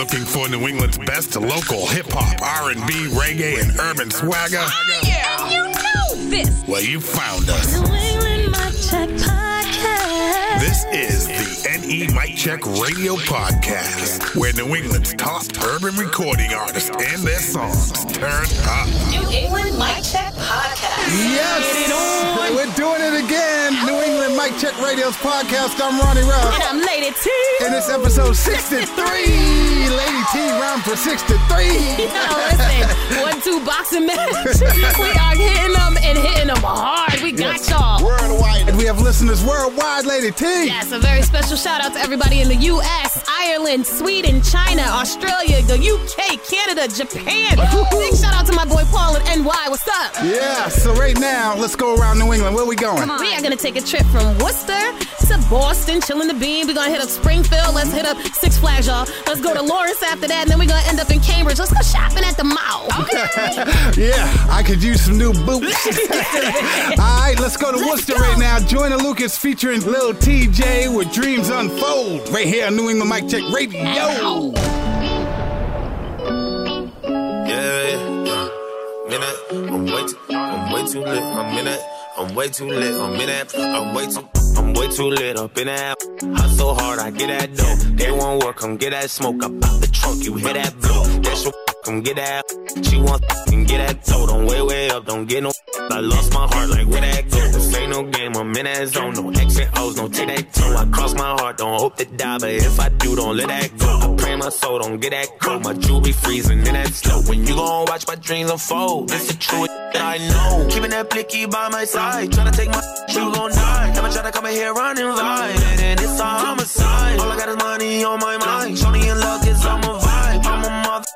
looking for New England's best local hip hop, R&B, reggae, and urban swagger? Oh, yeah, you know this. Well, you found us. New England Mic Check Podcast. This is the NE Mic Check Radio Podcast, where New England's top urban recording artists and their songs turn up. New England Mic Check Podcast. Yes, we're doing it again. New England Mic Check Radio's podcast. I'm Ronnie Ruff. And I'm Lady T. And it's episode 63. Lady T rhymed for six to three. no, listen two boxing match. we are hitting them and hitting them hard. We got y'all. Worldwide. And we have listeners worldwide, Lady T. Yes, a very special shout out to everybody in the U.S., Ireland, Sweden, China, Australia, the U.K., Canada, Japan. Big shout out to my boy Paul in NY. What's up? Yeah, so right now, let's go around New England. Where we going? We are gonna take a trip from Worcester to Boston, chilling the bean. We're gonna hit up Springfield. Let's hit up Six Flags, y'all. Let's go to Lawrence after that, and then we're gonna end up in Cambridge. Let's go shopping at the mall. Okay. Yeah, I could use some new boots. All right, let's go to Worcester go. right now. Join the Lucas featuring Lil TJ with Dreams Unfold. Right here on New England Mic Check Radio. Ow. Yeah, yeah. Minute, I'm way too, I'm way too lit. I'm in it. I'm way too lit. I'm in it. I'm way too, I'm way too lit up in that. Hustle hard, I get that dough. They won't work, come get that smoke. I pop the trunk, you hear that blow. That's your, come get that. She want, and get that toe. Don't way way up, don't get no. I lost my heart, like where that go? This ain't no game, I'm in that zone. No X and O's, no take that toe. I cross my heart, don't hope to die, but if I do, don't let that go. I pray my soul, don't get that cold. My jewelry freezing in that slow. When you gon' watch my dreams unfold, it's the truth that I know. Keeping that blicky by my side, tryna take my you gon' die. Never try to come in here running vibe, and it's a homicide. All I got is money on my mind. Shorty in luck is on my vibe. I'm a mother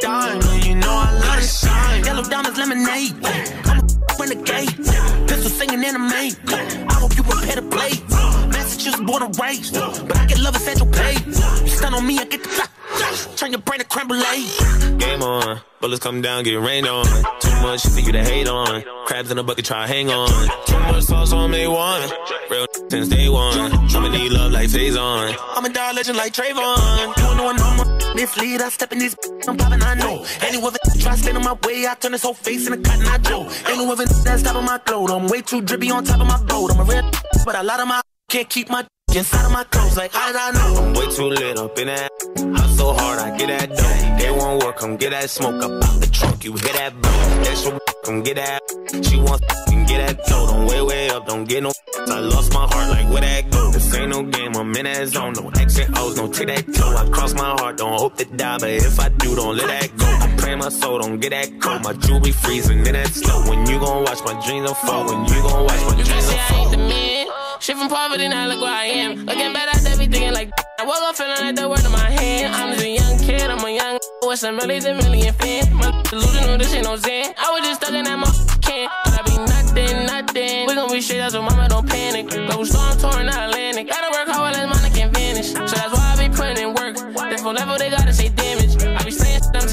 diamond, you know I love to shine. Yellow diamonds, lemonade. I'm a renegade. Pistol singing anime. I hope you prepare to play. Massachusetts born and raised, but I get love at Central Pay. You stun on me, I get the clock. Turn your brain to creme brulee. Game on, bullets come down, get rained on. Too much for you to hate on. Crabs in a bucket, try hang on. Too much sauce on me one. Real since day one. I'ma need love like phase on. I'm a dog legend like Trayvon. You know I'm a mislead. I step in this, I'm popping, I know. Any other try stand on my way, I turn this whole face into cotton I Joe. Ain't no other that's top of my clothes. I'm way too drippy on top of my boat. I'm a real, but a lot of my can't keep my inside of my clothes. Like how did I know? I'm way too lit up in that. Hustle hard, I get that dough. They won't work, come get that smoke up out the trunk. You hear that blow? That's your come get that. She wants can get that dough. Don't way way up, don't get no. I lost my heart, like where that go? This ain't no game, I'm in that zone. No X and O's, no take that toe. I cross my heart, don't hope to die, but if I do, don't let that go. I pray my soul, don't get that cold. My jewelry freezing in that slow. When you gon' watch my dreams unfold, when you gon' watch my You can dreams say I ain't the unfold. Shit from poverty, now look where I am. Looking I be thinking like. I woke up feeling like the word in my hand. I'm just a young kid, I'm a young. With some millions and million fans. My delusional, this ain't no Zen. I was just stuck in that my can. But I be nothing, nothing. We gon' be straight, so mama don't panic. Global storm touring the Atlantic. Gotta work hard while this money can vanish. So that's why I be putting in work. Different level, they gotta say damage.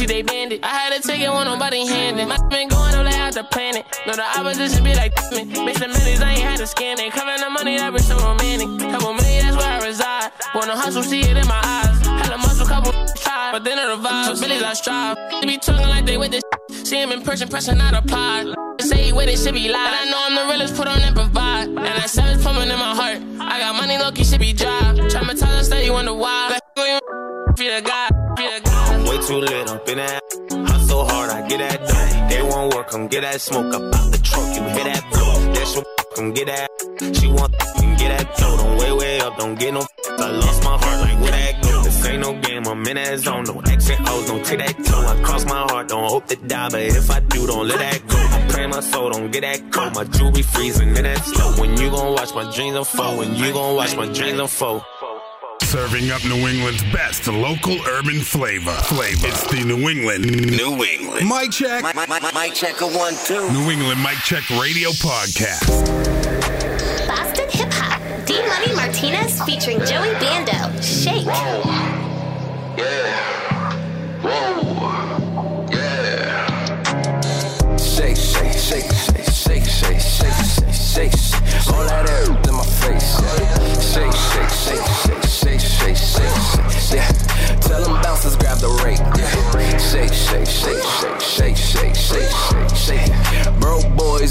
Until they banned it. I had to take it when nobody handed. My been going all out the planet. No, the opposition be like, me. Make some millions, I ain't had to scan it. Covering the money, that was so romantic. Couple million, that's where I reside. Wanna hustle, see it in my eyes. Had a muscle, couple try, but then it revives. Billies, I strive. They be talking like they with this. See him in person, pressing out a pod. Say where they should be live. And I know I'm the realest, put on and provide. And that savage pumping in my heart. I got money, low key should be dry. Traumatized, steady, wonder why. Like, be the guy, be the guy. Too lit up in that. Hustle hard, I get that dough. They won't work, come get that smoke up out the trunk. You hear that blow? That's your come get that. She want can get that dough. Don't way way up, don't get no. I lost my heart, like where that go? This ain't no game, I'm in that zone. No X and O's, don't take that toe. I cross my heart, don't hope to die, but if I do, don't let that go. I pray my soul, don't get that cold. My jewelry freezing in that slow. When you gon' watch my dreams unfold, when you gon' watch my dreams unfold. Serving up New England's best local urban flavor. Flavor. It's the New England. New England. Mic check. My check a one, two. New England Mic Check Radio Podcast. Boston Hip Hop. D Money Martinez featuring Joey Bando. Shake. Shake,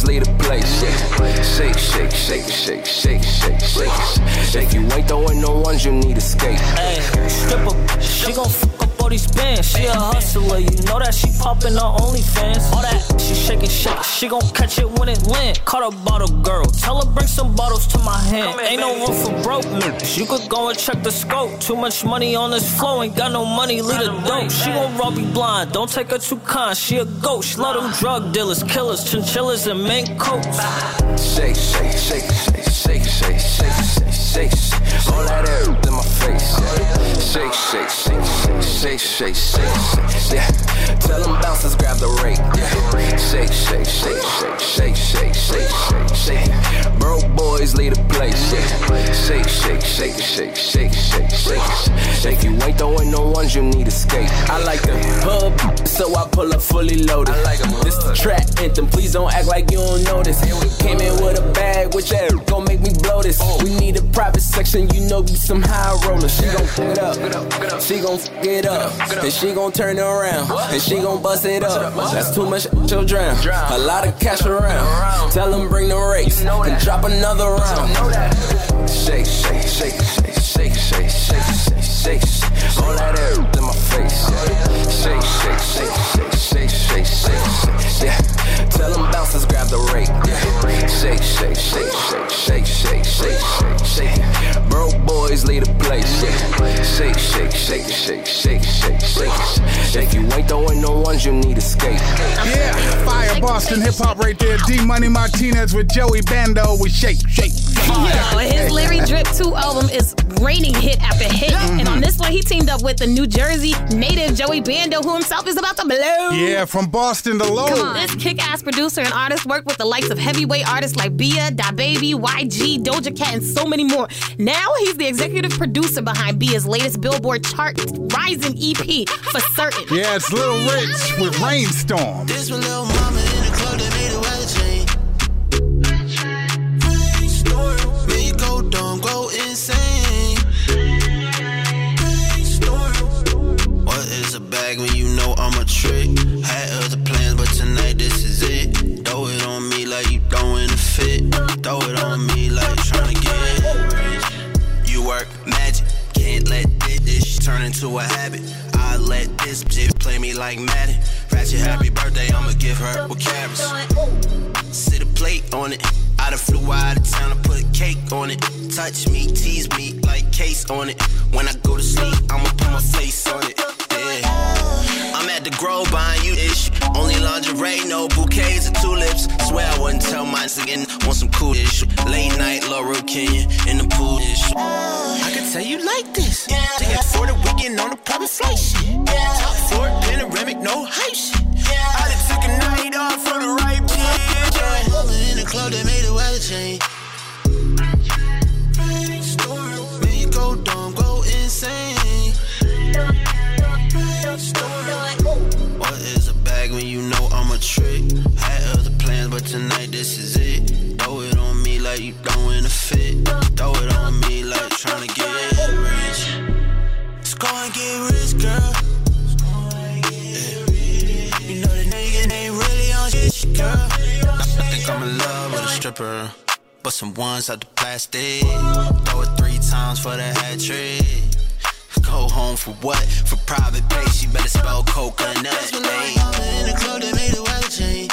boys lead the place. Shake, shake, shake, shake, shake, shake, shake. If you ain't throwing no ones, you need escape. Hey, stripper, she gon' fuck up these bands. She a hustler, you know that she poppin' on OnlyFans. All that, she shaking, shake, she gon' catch it when it land. Caught a bottle girl, tell her bring some bottles to my hand. Ain't no room for broke niggas. You could go and check the scope. Too much money on this flow, ain't got no money, lead a dope. She gon' rob you blind, don't take her too kind. She a ghost, love them drug dealers, killers, chinchillas, and mink coats. Shake, shake, shake, shake, shake, shake, shake, shake, shake. All that air in my face. Yeah. Shake, shake, shake, shake, shake, shake, shake. Yeah. Tell them bouncers grab the rake. Yeah. Shake, shake, shake, shake, shake, shake, shake, shake, shake. Broke boys lead the place. Yeah. Shake, shake, shake, shake, shake, shake, shake. If you ain't throwing no ones, you need escape. I like the hub, so I pull up fully loaded. I like this the trap anthem. Please don't act like you don't know this. Came in with a bag, which that gon' make me blow this. We need a private section, you know, be some high roller. She gon' fuck it up, she gon' fuck it up, and she gon' turn it around, and she gon' bust it up. That's too much, she'll drown. A lot of cash around. Tell them bring the rakes and drop another round. Shake, shake, shake, shake, shake, shake, shake, shake, shake. All that air in my face. Yeah. Shake, shake, shake, shake, shake, shake, shake. Yeah. Tell them bouncers grab the rake. Yeah. Shake, shake, shake, shake, shake, shake, shake, shake, shake. Broke boys lead the place. Yeah. Shake, shake, shake, shake, shake, shake, shake. If you ain't throwing no ones, you need escape. Yeah, fire Boston hip hop right there. D Money Martinez with Joey Bando with Shake, Shake. Yo, his Larry Drip 2 album is raining hit after hit. And on this one, he teamed up with the New Jersey native Joey Bando, who himself is about to blow. Yeah, from Boston to Low. Come on. This kick ass producer and artist worked with the likes of heavyweight artists like Bia, Da Baby, YG, Doja Cat, and so many more. Now he's the executive producer behind Bia's latest Billboard chart rising EP for certain. Yeah, it's Little Rich with Rainstorm. This one little mama a trick? Had other plans, but tonight this is it. Throw it on me like you throwing a fit. Throw it on me like trying to get rich. You work magic, can't let this, this turn into a habit. I let this bitch play me like Madden. Ratchet, happy birthday, I'ma give her with carrots. Sit a plate on it. I done flew out of town and put cake on it. Touch me, tease me like case on it. When I go to sleep, I'ma put my face on it. Yeah. I'm at the Grove buying you ish. Only lingerie, no bouquets or tulips. Swear I wouldn't tell my again. Want some cool ish. Late night, Laurel Canyon in the pool ish. I could tell you like this. Take it for the weekend on a private flight shit. Top floor, panoramic, no hype shit. I done took a night off for the right bitch. Yeah. Mama in the club that made a weather change. Man, you go dumb, go insane. But tonight this is it. Throw it on me like you throwing a fit. Throw it on me like trying to get rich. Let's go and get rich, girl. Yeah. You know the nigga ain't really on shit, girl. I think I'm in love with a stripper. But some ones out the plastic. Throw it three times for the hat trick. Go home for what? For private pay, she better spell coconut. That's when I mama in the club that made a weather change.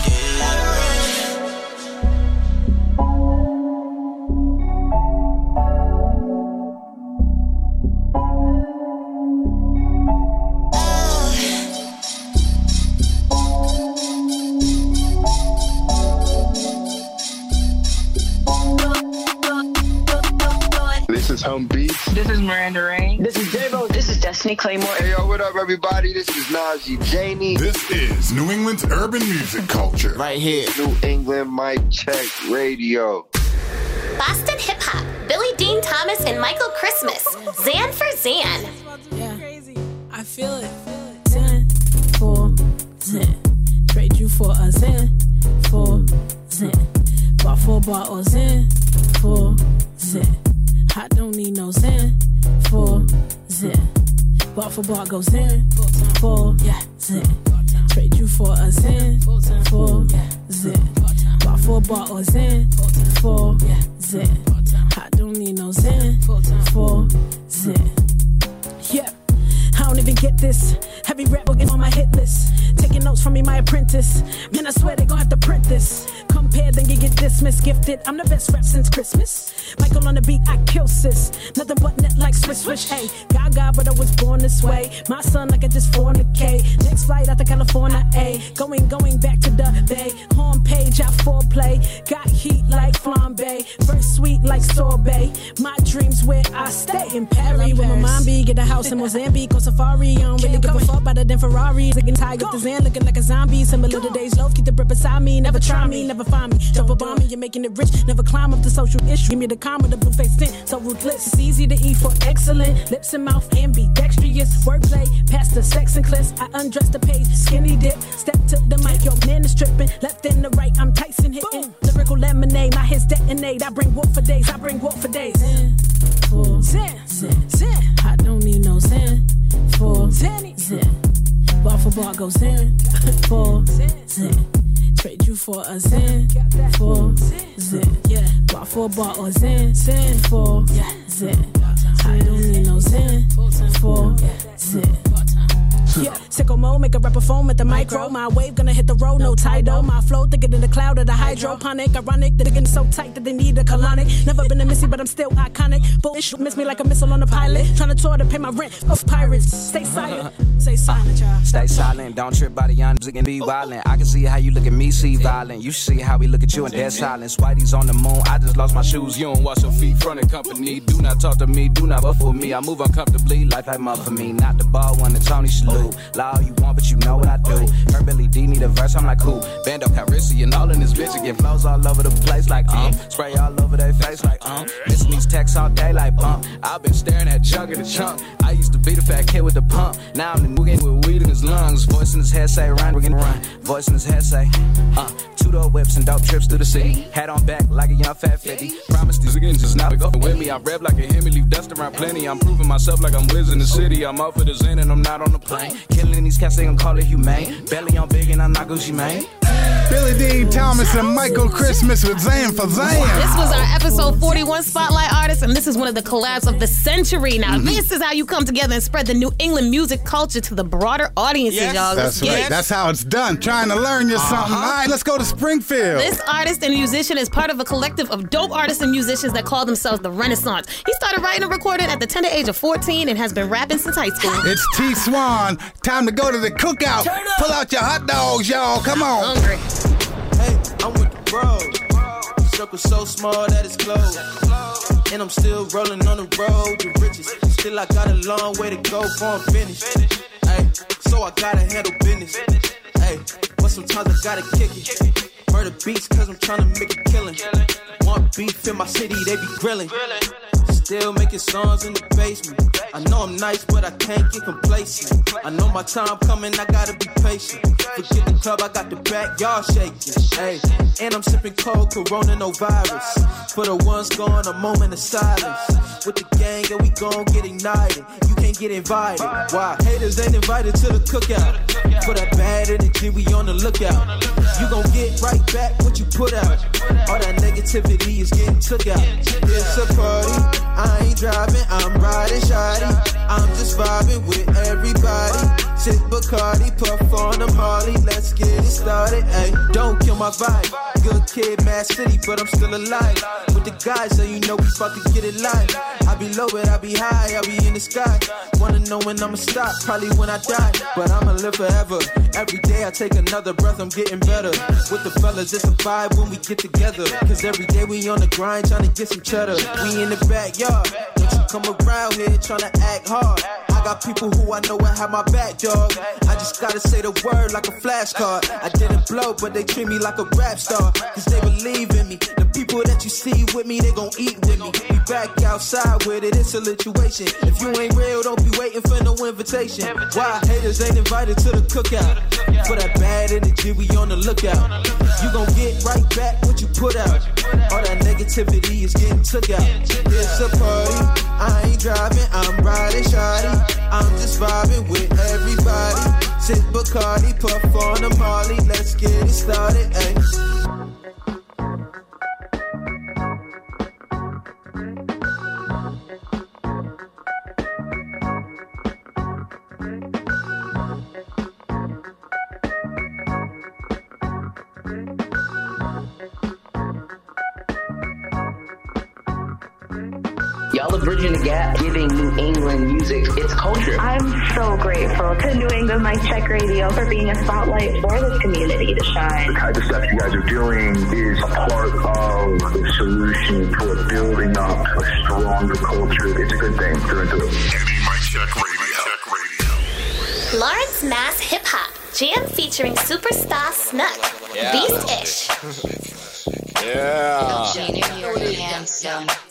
Miranda Rain. This is Davo. This is Destiny Claymore. Hey, yo, what up, everybody? This is Najee Janie. This is New England's urban music culture. Right here. New England Mic Check Radio. Boston Hip Hop, Billy Dean Thomas and Michael Christmas. Zan for Zan. Yeah. I feel it. 10, 4, 10. for a zen, for zen. Bought four bottles in, for zen. I don't need no zen, for zen. Bought for bar goes in, for yeah, zen. Trade you for a zen, for yeah, zen. Bought four bottles in, for yeah, zen. I don't need no zen, for zen. Yeah. I don't even get this. Heavy rap will get on my hit list. Taking notes from me, my apprentice. Man, I swear they gon' have to print this. Compare, then you get dismissed. Gifted, I'm the best rap since Christmas. Michael on the beat, I kill sis. Nothing but net like swish swish. Hey, gaga, but I was born this way. My son, like I just fornicate. Next flight out to California, A. Going, going back to the bay. Home page, I foreplay. Got heat like flambe. First sweet like sorbet. My dreams where I stay in Paris. Where my mom be, get a house in Mozambique on safari. I don't really give a fuck better than Ferrari. Looking tired with the Zan, looking like a zombie. Similar to days low, keep the bread beside me. Never try me, never find me. Up on me, you're making it rich. Never climb up the social issue. Give me the with the blue face tint. So ruthless, it's easy to eat for excellent. Lips and mouth, ambidextrous. Wordplay, past the sex and clips. I undress the page, skinny dip. Step to the mic, yo, man is tripping. Left and the right, I'm Tyson hitting. Lyrical lemonade, my hits detonate. I bring wolf for days, I bring wolf for days. For Zen, Zen, Zen. I don't need no Zen. For Zen, Zen. Bar for bar goes Zen. For Zen. Trade you for a Zen. For Zen. Yeah. For bar or Zen. Zen. For Zen. I don't need no Zen. For Zen. Yeah, sicko mode, make a rapper foam at the micro. My wave gonna hit the road, no tidal. My flow thicker than the cloud of the hydroponic. Ironic, the digging so tight that they need a colonic. Never been a missy, but I'm still iconic. Bullshit miss me like a missile on a pilot. Trying to tour to pay my rent of pirates. Stay silent, stay silent, y'all. Stay silent, don't trip by the young and be violent. I can see how you look at me, see violent. You see how we look at you in dead silence. Whitey's on the moon, I just lost my shoes. You don't wash your feet front of company. Do not talk to me, do not buff with me. I move uncomfortably, life ain't up for me. Not the ball one, the Tony salute. Lie all you want, but you know what I do. Her Billy D need a verse, I'm like cool. Bando Carisi and all in this bitch again flows all over the place like um. Spray all over their face like um. Missing these texts all day like bump. I've been staring at in the chunk. I used to be the fat kid with the pump. Now I'm the nigga with weed in his lungs. Voice in his head say run, can run. Voice in his head say uh. Two door whips and dope trips through the city. Hat on back like a young fat 50. Promise these again just not go with me. I rev like a Hemi, leave dust around plenty. I'm proving myself like I'm Wiz in the city. I'm off of the Zen and I'm not on the plane. Killing these cats, they gon' call it humane. Belly on big and I'm not Gucci Mane. Billy Dean Thomas and Michael Christmas with Zan for Zan. This was our episode 41 Spotlight Artist, and this is one of the collabs of the century. Now, Mm-hmm. this is how you come together and spread the New England music culture to the broader audiences, y'all. That's Let's right. That's how it's done. Trying to learn you something. All right, let's go to Springfield. This artist and musician is part of a collective of dope artists and musicians that call themselves the Renaissance. He started writing and recording at the tender age of 14 and has been rapping since high school. It's T Swan. Time to go to the cookout. Pull out your hot dogs, y'all. Come on. Hungry. Hey, I'm with the bro. Circle so small that it's closed. And I'm still rolling on the road to riches. Still, I got a long way to go before I'm finished. Hey, so I gotta handle business. Hey, but sometimes I gotta kick it. Murder beats cause I'm trying to make a killing. Want beef in my city, they be grilling. Still making songs in the basement. I know I'm nice, but I can't get complacent. I know my time coming, I gotta be patient. Forget the club, I got the backyard shaking. Hey, and I'm sipping cold, corona, no virus. For the ones gone, a moment of silence. With the gang, and we gon' get ignited. You can't get invited. Why? Haters ain't invited to the cookout. For that bad energy, we on the lookout. You gon' get right back what you put out. All that negativity is getting took out. It's a party. I ain't driving, I'm riding shoddy. I'm just vibing with everybody. Sip Bacardi, puff on the Molly. Let's get it started. Hey, don't kill my vibe. Good kid, mad city, but I'm still alive. With the guys, so you know we about to get it live. Be low, but I be high, I be in the sky. Wanna know when I'ma stop? Probably when I die. But I'ma live forever. Every day I take another breath, I'm getting better. With the fellas, it's a vibe when we get together. Cause every day we on the grind, trying to get some cheddar. We in the backyard. Don't you come around here trying to act hard. I got people who I know will have my back, dog. I just gotta say the word like a flashcard. I didn't blow, but they treat me like a rap star. Cause they believe in me. The people that you see with me, they gon' eat with me. We back outside with with it, it's a situation. If you ain't real, don't be waiting for no invitation. Why haters ain't invited to the cookout? For that bad energy, we on the lookout. You gon' get right back what you put out. All that negativity is getting took out. It's a party, I ain't driving, I'm riding shoddy. I'm just vibing with everybody. Sip Bacardi, puff on a Molly, let's get it started. Ay. Bridging the gap, giving New England music its culture. I'm so grateful to New England Mic Check Radio for being a spotlight for this community to shine. The type of stuff you guys are doing is a part of the solution toward building up a stronger culture. It's a good thing through and through. Mic check radio. Lawrence Mass Hip Hop Jam featuring superstar Snuck. Yeah. Beast-ish. Yeah.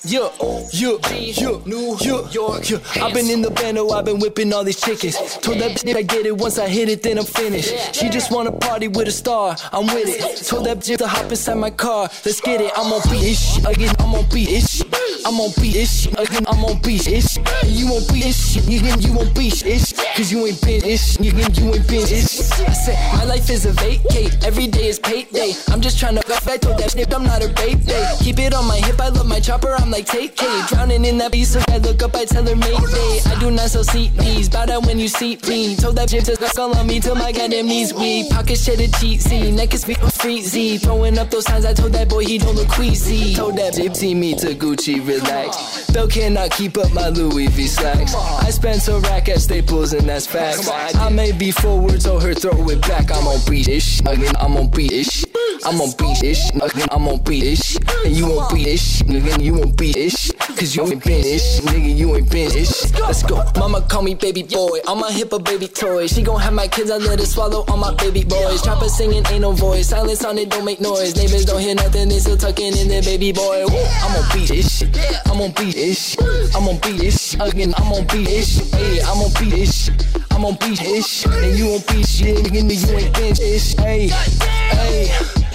Yeah, yeah, yeah, New York, yeah. I've been in the bando, oh, I've been whipping all these chickens. Told that bitch I get it, once I hit it, then I'm finished. She just wanna party with a star, I'm with it. Told that bitch to hop inside my car, let's get it. I'm on beat ish, again, I'm on beat ish. I'm on beat ish, again, I'm on beat ish. You won't beat again, you won't beat ish. Cause you ain't been ish, again, you ain't been ish. I said, my life is a vacate, every day is payday. I'm just trying to, I told that snip, I'm not a babe day. Keep it on my hip, I love my chopper, I'm like take K. Drowning in that beat, so I look up, I tell her mayday. I do not sell CDs, bow down when you see me. Told that bitch to skull on me till my goddamn knees weak. Pocket shit a cheat see, neck is free Z. Throwing up those signs, I told that boy he don't look queasy. Told that see me to Gucci, relax. Bill cannot keep up my Louis V slacks. I spent a rack at Staples and that's facts. I may be forward, told her throw it back. I'm on beat ish, again, I'm on beat ish. I'm on beat ish, again, I'm on beat ish. And you won't beat ish, nigga. you won't beat ish. Cause you ain't been ish, nigga, you ain't been ish. Let's go. Mama call me baby boy, on my hip a baby toy. She gon' have my kids, I let her swallow all my baby boys. Chopper singing, ain't no voice. Silence on it, don't make noise. Neighbors don't hear nothing, they still tucking in their baby boy. Woo. I'm on beat ish, I'm on beat ish. I'm on beat ish, again, I'm on beat ish. Hey, I'm on beat ish. I'm on beat ish. And you on beat shit, nigga, you ain't been ish. Hey, hey.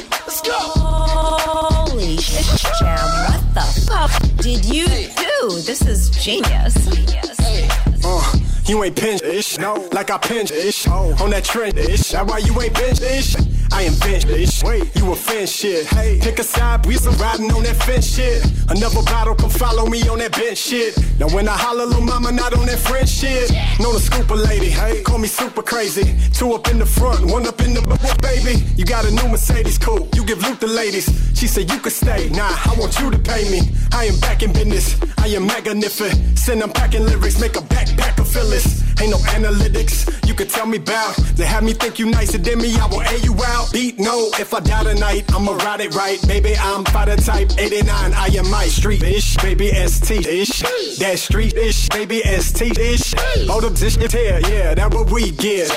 Holy shit, Jam. What the fuck did you do? This is genius. Uh, you ain't pinch ish, no, like I pinch ish. On that trend ish, that why you ain't bench ish. I am bench ish. Wait, you a fence shit. Hey, pick a side, we riding on that fence shit. Another bottle, come follow me on that bench shit. Now when I holler, little mama, not on that French shit. Know the scooper lady, hey, call me super crazy. Two up in the front, one up in the baby. You got a new Mercedes, cool. You give Luke the ladies. She said you could stay. Nah, I want you to pay me. I am back in business. I am magnificent. Send them packing lyrics, make a backpack of Phyllis. Ain't no analytics you could tell me about. They have me think you nicer than me, I will air you out. Beat no, if I die tonight, I'ma ride it right. Baby, I'm fighter type 89. I am my street ish, baby ST ish. That street ish, baby ST ish. Hold up this shit here, yeah, that what we get.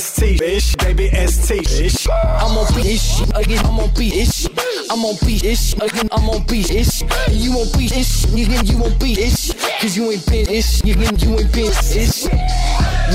ST ish, baby ST ish. I'm on beat ish, again, I'm on beat ish. I'm on beat ish, again, I'm on beat ish. You won't beat ish, again, you won't beat ish. Cause you ain't been ish, again, you ain't been ish.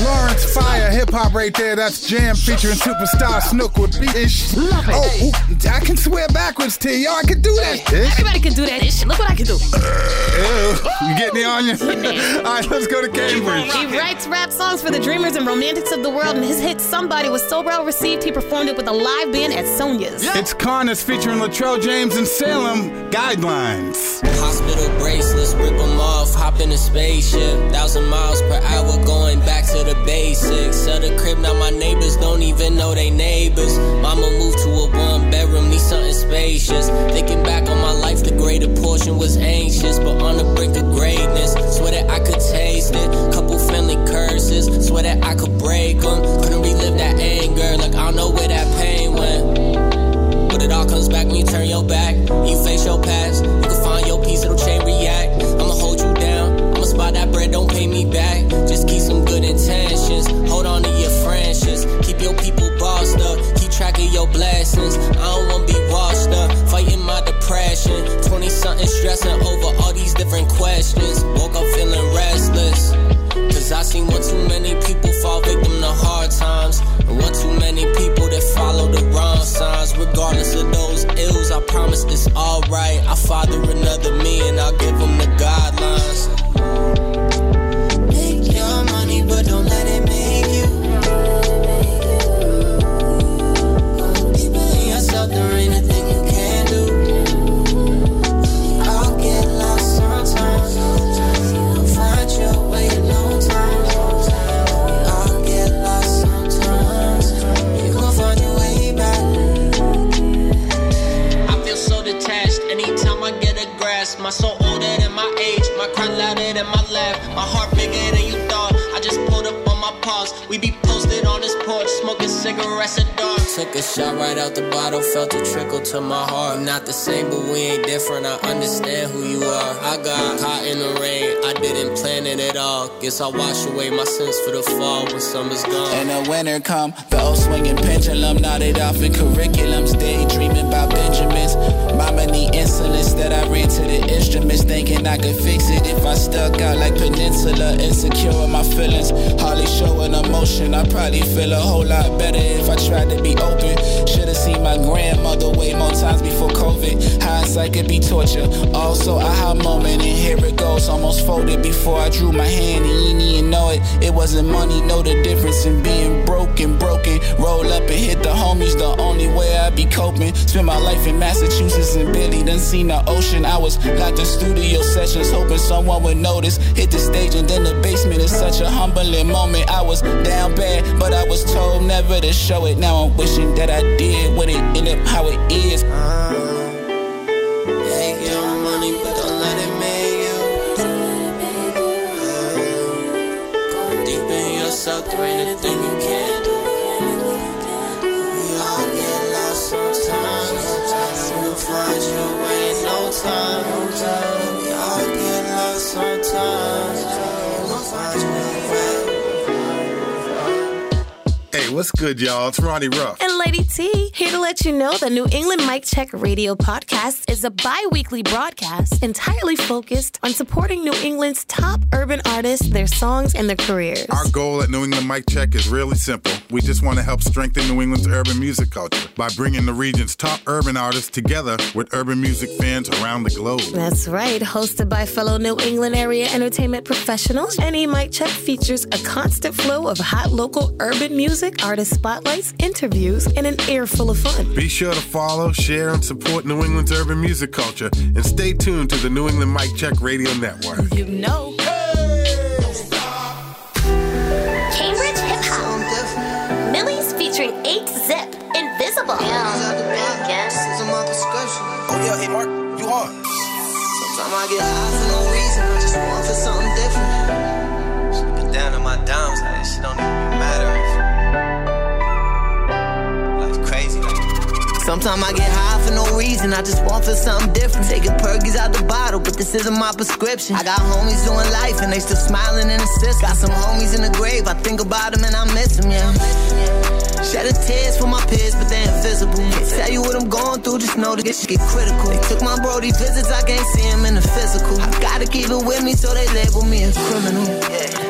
Lawrence Fire hip hop right there. That's Jam featuring superstar Snook with beat ish. Love it. Oh, ooh, I can swear backwards to you. I can do that. Ish. Everybody can do that ish. Look what I can do. Ew, you getting the onion? All right, let's go to Cambridge. He writes rap songs for the dreamers and romantics of the world, and his hit Somebody was so well received, he performed it with a live band at Sonia's. It's Carnus featuring Latrell James and Salem. Guidelines. Hospital bracelets, rip them off, hop in a spaceship. Thousand miles per hour going back to the basics. Sell the crib, now my neighbors don't even know they neighbors. Mama moved to a one bedroom, need something spacious. Thinking back on my life, the greater portion was anxious, but on the brink of greatness. Swear that I could taste it. Couple friendly curses, swear that I could break them. Couldn't relive that anger, like I don't know where that pain went. But it all comes back when you turn your back. You face your past. Don't pay me back. Just keep some good intentions. Hold on to your friendships. Keep your people bossed up. Keep track of your blessings. I don't wanna be washed up. Fighting my depression. 20 something stressing over all these different questions. Woke up feeling restless. Cause I seen one too many people fall victim to hard times. And one too many people that follow the wrong signs. Regardless of those ills, I promise it's alright. I father another me and I'll give them the guidelines. Than my laugh. My heart bigger than you thought. I just pulled up on my pause. We be posted on this porch, smoking cigarettes dark. Took a shot right out the bottle, felt a trickle to my heart. Not the same, but we ain't different. I understand who you are. I got caught in the rain, I didn't plan it at all. Guess I'll wash away my sins for the fall when summer's gone. And the winter come, the old swinging pendulum nodded off in curriculums, daydreaming about Benjamins. Mama need insulin that I read to the instruments, thinking I could fix it if I stuck out like Peninsula, insecure with my feelings, hardly showing emotion. I probably feel a whole lot better if I tried to be open. Should've seen my grandmother way more times before COVID. Hindsight could be torture. Also, aha moment, and here it goes. Almost folded before I drew my hand, and you didn't know it. It wasn't money, know the difference in being broken, broken. Roll up and hit the homies, the only way I be coping. Spent my life in Massachusetts and barely done seen the ocean. I was locked in studio sessions, hoping someone would notice. Hit the stage and then the basement is such a humbling moment. I was down bad, but I was told never to show it. Now I'm wishing that I did when it ended up how it is. Uh-huh. Make your money, but don't let it make you. Go deep in yourself, you can't do. We all get lost sometimes. You'll find your way in no time. What's good, y'all? It's Ronnie Ruff. And Lady T, here to let you know the New England Mic Check Radio podcast is a bi weekly broadcast entirely focused on supporting New England's top urban artists, their songs, and their careers. Our goal at New England Mic Check is really simple. We just want to help strengthen New England's urban music culture by bringing the region's top urban artists together with urban music fans around the globe. That's right, hosted by fellow New England area entertainment professionals. NE Mic Check features a constant flow of hot local urban music, artist spotlights, interviews, and an air full of fun. Be sure to follow, share, and support New England's urban music culture and stay tuned to the New England Mic Check Radio Network. You know. Cambridge Hip Hop. Millie's featuring 8 Zip. Invisible. Oh yeah, hey Mark, you on? Sometimes I get high for no reason, I just want for something different. Slipping down to my dimes, Sometimes I get high for no reason, I just want for something different. Taking perkies out the bottle, but this isn't my prescription. I got homies doing life and they still smiling in the system. Got some homies in the grave, I think about them and I miss them, yeah. Shedding tears for my peers, but they invisible. Tell you what I'm going through, just know that this shit get critical. They took my brody visits, I can't see him in the physical. I gotta keep it with me, so they label me a criminal.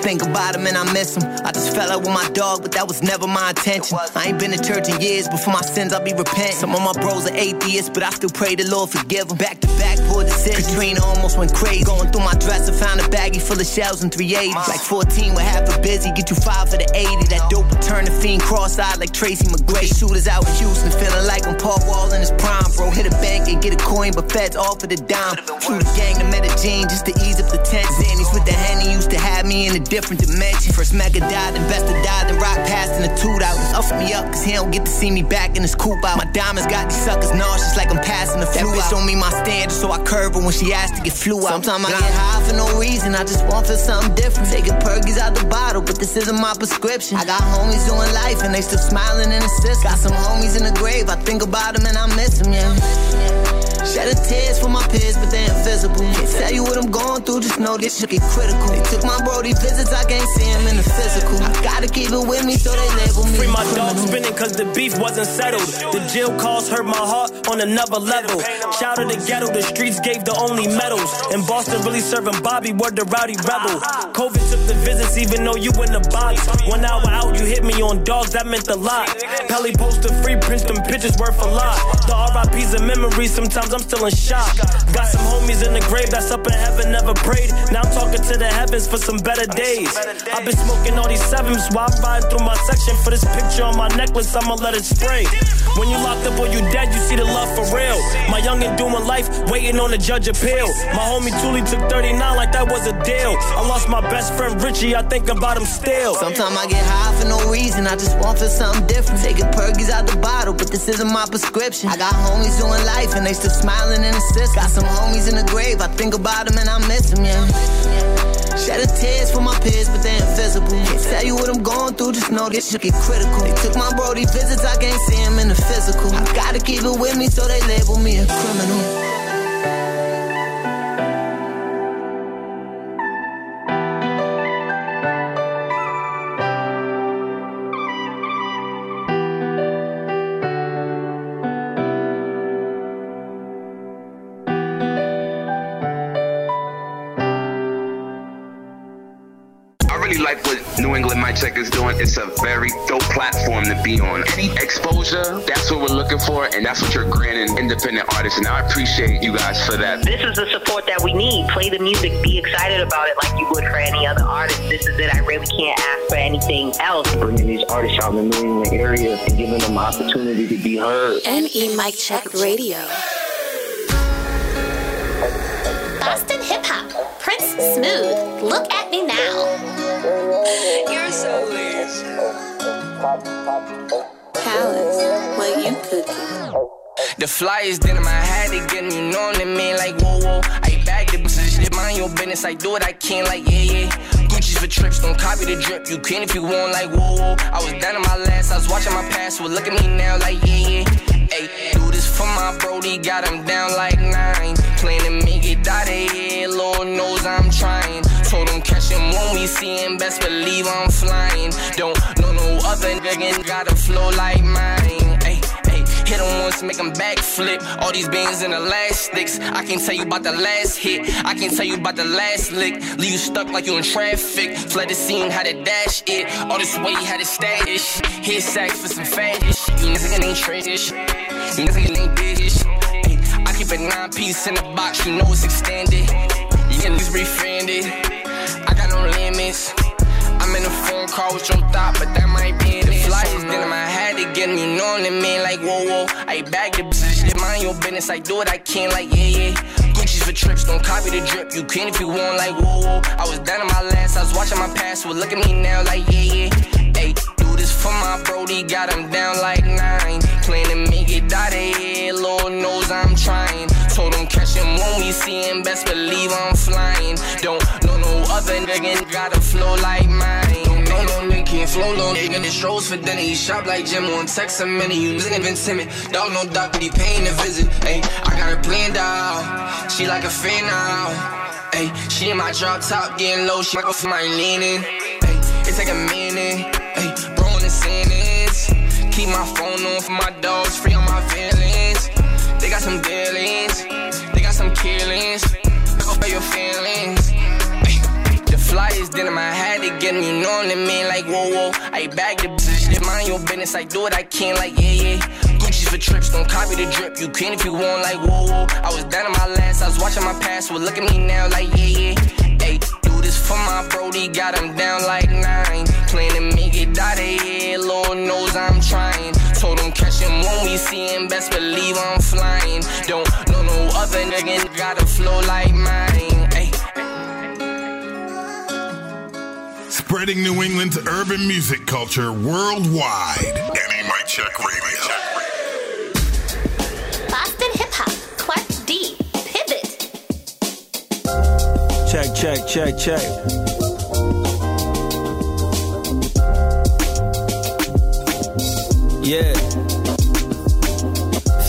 Think about him and I miss him. I just fell out with my dog, but that was never my intention. I ain't been to church in years, but for my sins I'll be repenting. Some of my bros are atheists, but I still pray the Lord forgive them. Back to back, poor decisions. Katrina almost went crazy. Going through my dresser, found a baggie full of shells and 380s. Like 14 with half a busy, get you five for the 80. That dope will turn the fiend cross-eyed like Tracy McGrady. Shooters out in Houston, feeling like when Paul Wall in his prime, bro. Hit a bank and get a coin, but feds all for the dime. Flew the gang to Medellin just to ease up the tension. Zannies with the henny used to have me in a different dimension. First Mega died, then Besta died, then Rock passed in the toot out. Up me up, cause he don't get to see me back in his coupe out. My diamonds got these suckers nauseous like I'm passing the flu That bitch don't meet my standards, so I curve her when she asked to get flew out. Sometimes I get high for no reason, I just want for something different. Taking perkies out the bottle, but this isn't my prescription. I got homies doing life and they still smiling in the system. Got some homies in the grave, I think about them and I miss them, yeah. Shedding tears for my peers, but they invisible. Can't tell you what I'm going through, just know this shit get critical. They took my brody visits, I can't see him in the physical. I gotta keep it with me, so they label me. Free my dog spinning cause the beef wasn't settled. The jail calls hurt my heart on another level. Shout out the ghetto, the streets gave the only medals. In Boston, really serving Bobby, word the rowdy rebel. COVID took the visits, even though you in the box. One hour out, you hit me on dogs, that meant a lot. Pelly posted free prints, them pictures worth a lot. The RIPs and memories, sometimes I'm still in shock. Got some homies in the grave that's up in heaven, never prayed. Now I'm talking to the heavens for some better days. I've been smoking all these sevens while I'm riding through my section. For this picture on my necklace, I'ma let it spray. When you locked up or you dead, you see the love for real. My youngin' doing life, waiting on the judge appeal. My homie Tuli took 39 like that was a deal. I lost my best friend Richie, I think about him still. Sometimes I get high for no reason, I just want for something different. Taking perkies out the bottle, but this isn't my prescription. I got homies doing life and they still smiling in the system. Got some homies in the grave, I think about them and I miss them, yeah. a tears for my peers, but they invisible. Can't tell you what I'm going through, just know this shit get critical. They took my brody visits, I can't see him in the physical. I gotta keep it with me, so they label me a criminal. Like what New England Mic Check is doing. It's a very dope platform to be on. Any exposure, that's what we're looking for, and that's what you're granting independent artists. And I appreciate you guys for that. This is the support that we need. Play the music, be excited about it like you would for any other artist. This is it. I really can't ask for anything else. Bringing these artists out in the New England area and giving them an opportunity to be heard. NE Mic Check Radio. Boston Hip Hop. Prince Smooth. Look at me now. You're so weird. Palace, what you cooking? The flyers then in my head, they getting you know what I mean, like whoa whoa. I bag the bitches, shit, mind your business. I do what I can, like yeah yeah. Gucci's for trips, don't copy the drip. You can if you want, like whoa whoa. I was down in my last, I was watching my past, well look at me now, like yeah yeah. Hey, do this for my brody, got him down like nine. Plan to make it out of here, Lord knows I'm trying. Told him catch him when we see him, best believe I'm flying. Don't know no other nigga, got a flow like mine. Hey, hey, hit him once, make him backflip. All these bands in elastics. I can't tell you about the last hit. I can't tell you about the last lick. Leave you stuck like you in traffic. Fled the scene, had to dash it. All this weight, had to stash. Hit sacks for some fetish. You niggas ain't trash. You niggas ain't bitch. I keep a nine piece in the box, you know it's extended. You niggas refunded. I got no limits. I'm in a phone call with your thought, but that might be it. The flyers, then in my head, they getting you know what I mean, like whoa whoa. I bag the shit, mind your business. I do what I can, like yeah yeah. For trips, don't copy the drip. You can if you want, like whoa whoa. I was down in my last, I was watching my past, well look at me now, like yeah yeah. Hey, do this for my brody, got him down like nine. Plan to make it out of here, Lord knows I'm trying. Told him catch him when we see him, best believe I'm flying. Don't know no other nigga, got a flow like mine. Don't know no can't flow low, nigga. The strolls for dinner, he shop like Jim on text a minute. You nigga been timid, dog no doc, but he paying a visit. Hey, I got her planned out, she like a fan now. Hey, she in my drop top, getting low, she off my leaning. Hey, it take a minute. Hey, bro in the sentence. Keep my phone on for my dogs, free on my feelings. They got some dealings, they got some killings. Go for your feelings. The flyers, then in my head, they getting you know what I mean, like whoa whoa. I bag the bitches, shit, mind your business. I do what I can, like yeah yeah. Gucci's for trips, don't copy the drip. You can if you want, like whoa whoa. I was down in my last, I was watching my past, well look at me now, like yeah yeah. Hey, do this for my brody, got him down like nine. Plan to make it out of here, Lord knows I'm trying. Told him catch him when we see him, best believe I'm flying. Don't know no other nigga, got a flow like mine. Ay. Spreading New England's urban music culture worldwide. NE Mic Check Radio. Boston Hip Hop. Clark D. Pivot. Check, check, check, check. Yeah.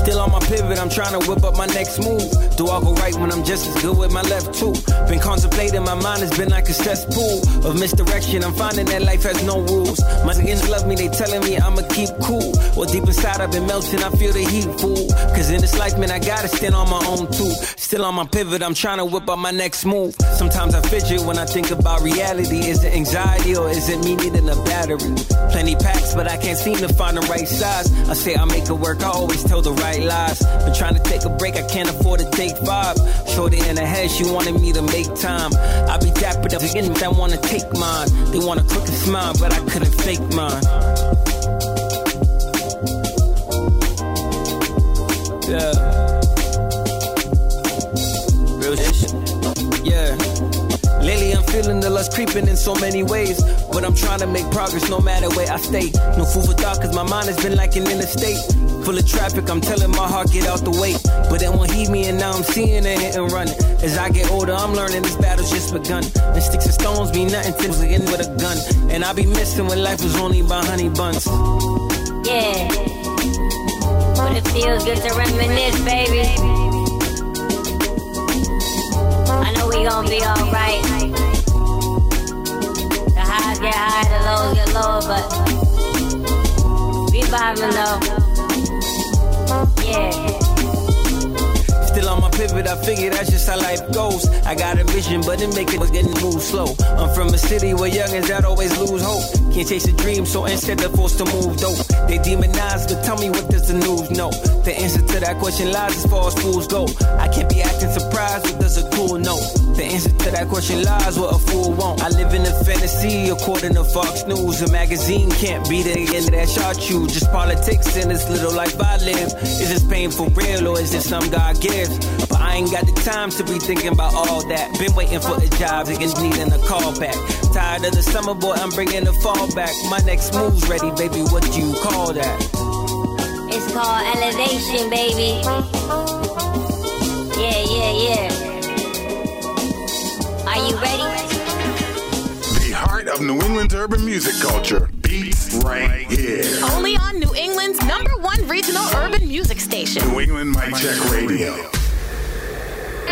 Still on my pivot, I'm trying to whip up my next move. Do I go right when I'm just as good with my left too? Been contemplating, my mind has been like a cesspool of misdirection. I'm finding that life has no rules. My niggas love me, they telling me I'ma keep cool. Well, deep inside, I've been melting, I feel the heat, fool. Cause in this life, man, I gotta stand on my own too. Still on my pivot, I'm trying to whip up my next move. Sometimes I fidget when I think about reality. Is it anxiety or is it me needing a battery? Plenty packs, but I can't seem to find the right size. I say I make it work, I always tell the right lies. Been trying to take a break, I can't afford to take five. Shorty in the head, she wanted me to make time. I be dapper up but I wanna take mine. They want a crooked smile, but I couldn't fake mine. Yeah. Real shit. Yeah. Lately I'm feeling the lust creeping in so many ways. But I'm trying to make progress no matter where I stay. No food for thought cause my mind has been like an interstate. Full of traffic, I'm telling my heart get out the way. But it won't heed me and now I'm seeing it hit and running. As I get older, I'm learning this battle's just begun. And sticks and stones mean nothing till we with a gun. And I be missing when life was only by honey buns. Yeah. But it feels good to reminisce, baby. I know we gon' be alright. The highs get higher, the lows get lower, but we vibing though. Yeah. Pivot, I figure that's just how life goes. I got a vision, but it make it getting move slow. I'm from a city where youngins that always lose hope. Can't chase a dream, so instead they're forced to move dope. They demonize, but tell me what does the news know? The answer to that question lies as far as fools go. I can't be acting surprised, but does a cool know? The answer to that question lies what a fool won't. I live in a fantasy according to Fox News. A magazine can't be the end of that shot you. Just politics in this little life I live. Is this pain for real or is it some God gives? But I ain't got the time to be thinking about all that. Been waiting for a job, niggas needing a call back. Tired of the summer, boy, I'm bringing the fall back. My next move's ready, baby. What do you call that? It's called elevation, baby. Yeah, yeah, yeah. Are you ready? The heart of New England's urban music culture beats right here. Only on New England's number one regional urban music station. New England Mic Check Radio.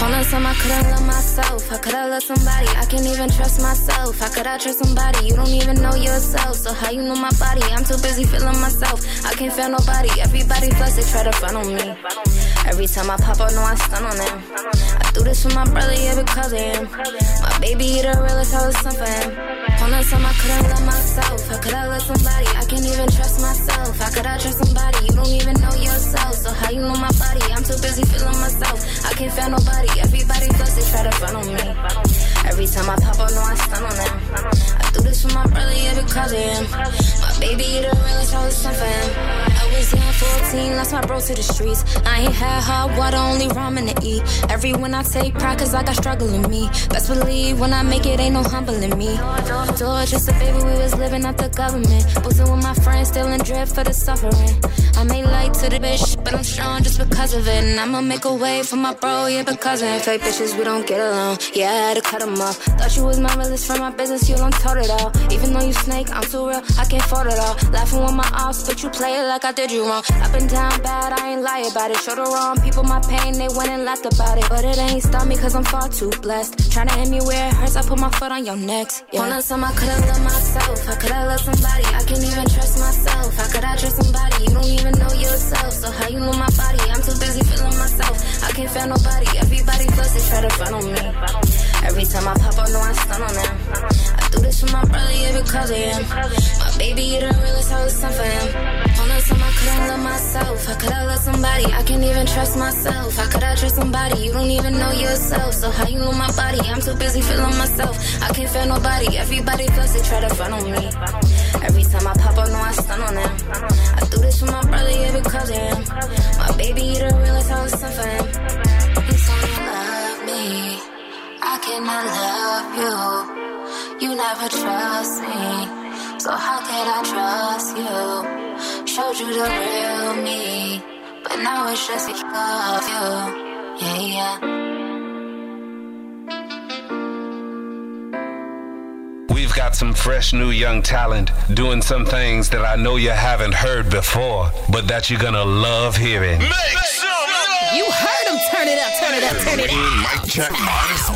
Wanna some I could've loved myself. I could've loved somebody. I can't even trust myself. How could I trust somebody? You don't even know yourself. So how you know my body? I'm too busy feeling myself. I can't feel nobody. Everybody fuss, they try to front on me. Every time I pop up, no, I stun on them. I do this for my brother, yeah, because of him. My baby, he the realest, I was something for him. Wanna some I could've loved myself. How could I love somebody? I can't even trust myself. How could I trust somebody? You don't even know yourself. So how you know my body? I'm too busy feeling myself. I can't feel nobody. Everybody they try to front on me. Every time I pop up, no, I stun on them. I do this for my brother, yeah, because of him. My baby, the realest, I was something for him. I was young, 14, lost my bro to the streets. I ain't had hot water, only ramen to eat. Every win I take pride, cause I got struggle in me. Best believe when I make it, ain't no humbling me. Door just a baby, we was living up the government. Boozing with my friends, still in drip for the suffering. I made light to the bitch, but I'm strong just because of it. And I'ma make a way for my bro, yeah, because of it. Fake bitches, we don't get along. Yeah, I had to cut off. Thought you was my realist from my business, you don't told it all. Even though you snake, I'm too real, I can't fold it all. Laughing with my offs, but you play it like I did you wrong. Up and down bad, I ain't lie about it. Show the wrong people my pain, they went and laughed about it. But it ain't stop me cause I'm far too blessed. Tryna hit me where it hurts, I put my foot on your necks. Yeah. Wanna some I could've loved myself. I love somebody? I can't even trust myself. How could I trust somebody? You don't even know yourself. So how you know my body? I'm too busy feeling myself. I can't feel nobody. Everybody fuss, they try to find on me. Every time I pop up, no, I stun on them. I do this for my brother, yeah, because of him. My baby, he the realest, I was sent for him. Wanna some I couldn't love myself. How could I love somebody? I can't even trust myself. How could I trust somebody? You don't even know yourself. So how you know my body? I'm too busy feeling myself. I can't feel nobody. Everybody feels they try to front on me. Every time I pop, up, know I stun on them. I do this for my brother, yeah, because of him. My baby, you the realest, I was sent for him. You say you love me. I cannot love you. You never trust me. So how can I trust you? Showed you the real me. But now it's just a of you. Yeah, yeah. We've got some fresh new young talent doing some things that I know you haven't heard before, but that you're gonna love hearing. You heard him. Turn it up, turn it up, turn it up. Mic check.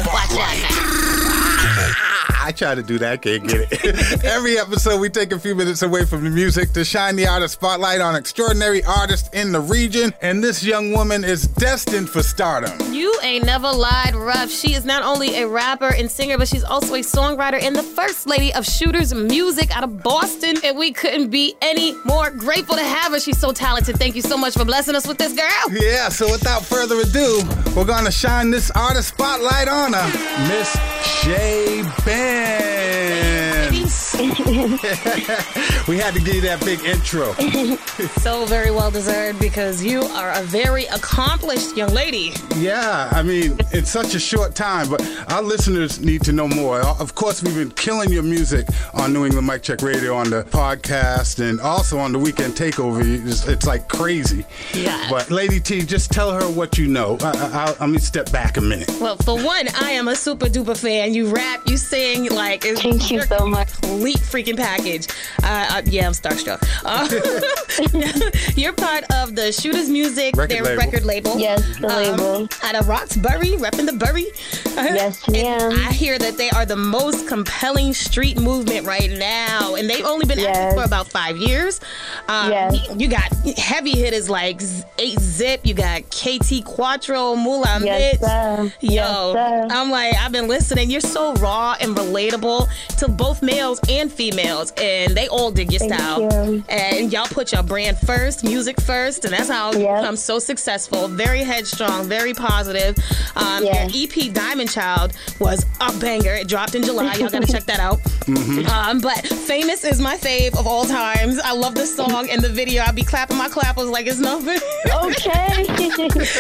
Watch out. I try to do that, can't get it. Every episode, we take a few minutes away from the music to shine the artist spotlight on extraordinary artists in the region. And this young woman is destined for stardom. You ain't never lied, rough. She is not only a rapper and singer, but she's also a songwriter and the first lady of Shooters Music out of Boston. And we couldn't be any more grateful to have her. She's so talented. Thank you so much for blessing us with this girl. Yeah, so without further ado, we're gonna shine this artist spotlight on her, Miss Shay Benz. we had to give you that big intro. so very well deserved because you are a very accomplished young lady. Yeah, I mean, in such a short time, but our listeners need to know more. Uh, of course, we've been killing your music on New England Mic Check Radio on the podcast and also on the Weekend Takeover. It's, it's like crazy. Yeah. But Lady T, just tell her what you know. I, I, I'll, let me step back a minute. Well, for one, I am a super duper fan. You rap, you sing, like Thank you so much. Complete freaking package. Uh, uh, yeah, I'm starstruck. Uh, you're part of the Shooters Music, Record their label. record label. Yes, the label. Out of Roxbury, repping the Bury. Yes, ma'am. I hear that they are the most compelling street movement right now, and they've only been active for about five years. Um, Yes. You got heavy hitters like 8 Zip, you got KT Quattro, Mula Yes, Mitz. sir. Yo, Yes, sir. I'm like, I've been listening. You're so raw and relatable to both males and females, and they all dig your Thank style. you. And y'all put your brand first, music first, and that's how you become so successful. Very headstrong, very positive. Um, Your EP Diamond Child was a banger. It dropped in July. Y'all gotta check that out. Mm-hmm. Um, but Famous is my fave of all times. I love the song and the video. I'll be clapping my clappers like it's nothing. Okay.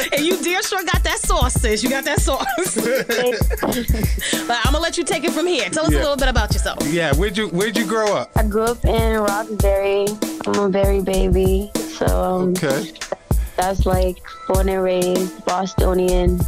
and you dear sure got that sauce, sis. You got that sauce. but I'm gonna let you take it from here. Tell us Yeah. a little bit about yourself. Yeah, where'd you where'd you grow up? I grew up in Roxbury. I'm a berry baby. So um, Okay. that's like born and raised Bostonian.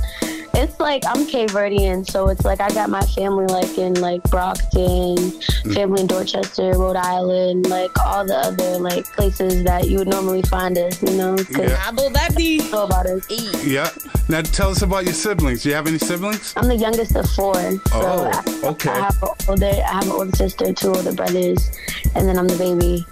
It's like I'm Cape Verdean, so it's like I got my family like in like Brockton, mm. family in Dorchester, Rhode Island, like all the other like places that you would normally find us, you know. 'cause Yeah. Abu Dhabi. know about us. Yeah. Now tell us about your siblings. Do you have any siblings? I'm the youngest of four. So Oh, okay. I have an older, I have an older sister, two older brothers, and then I'm the baby.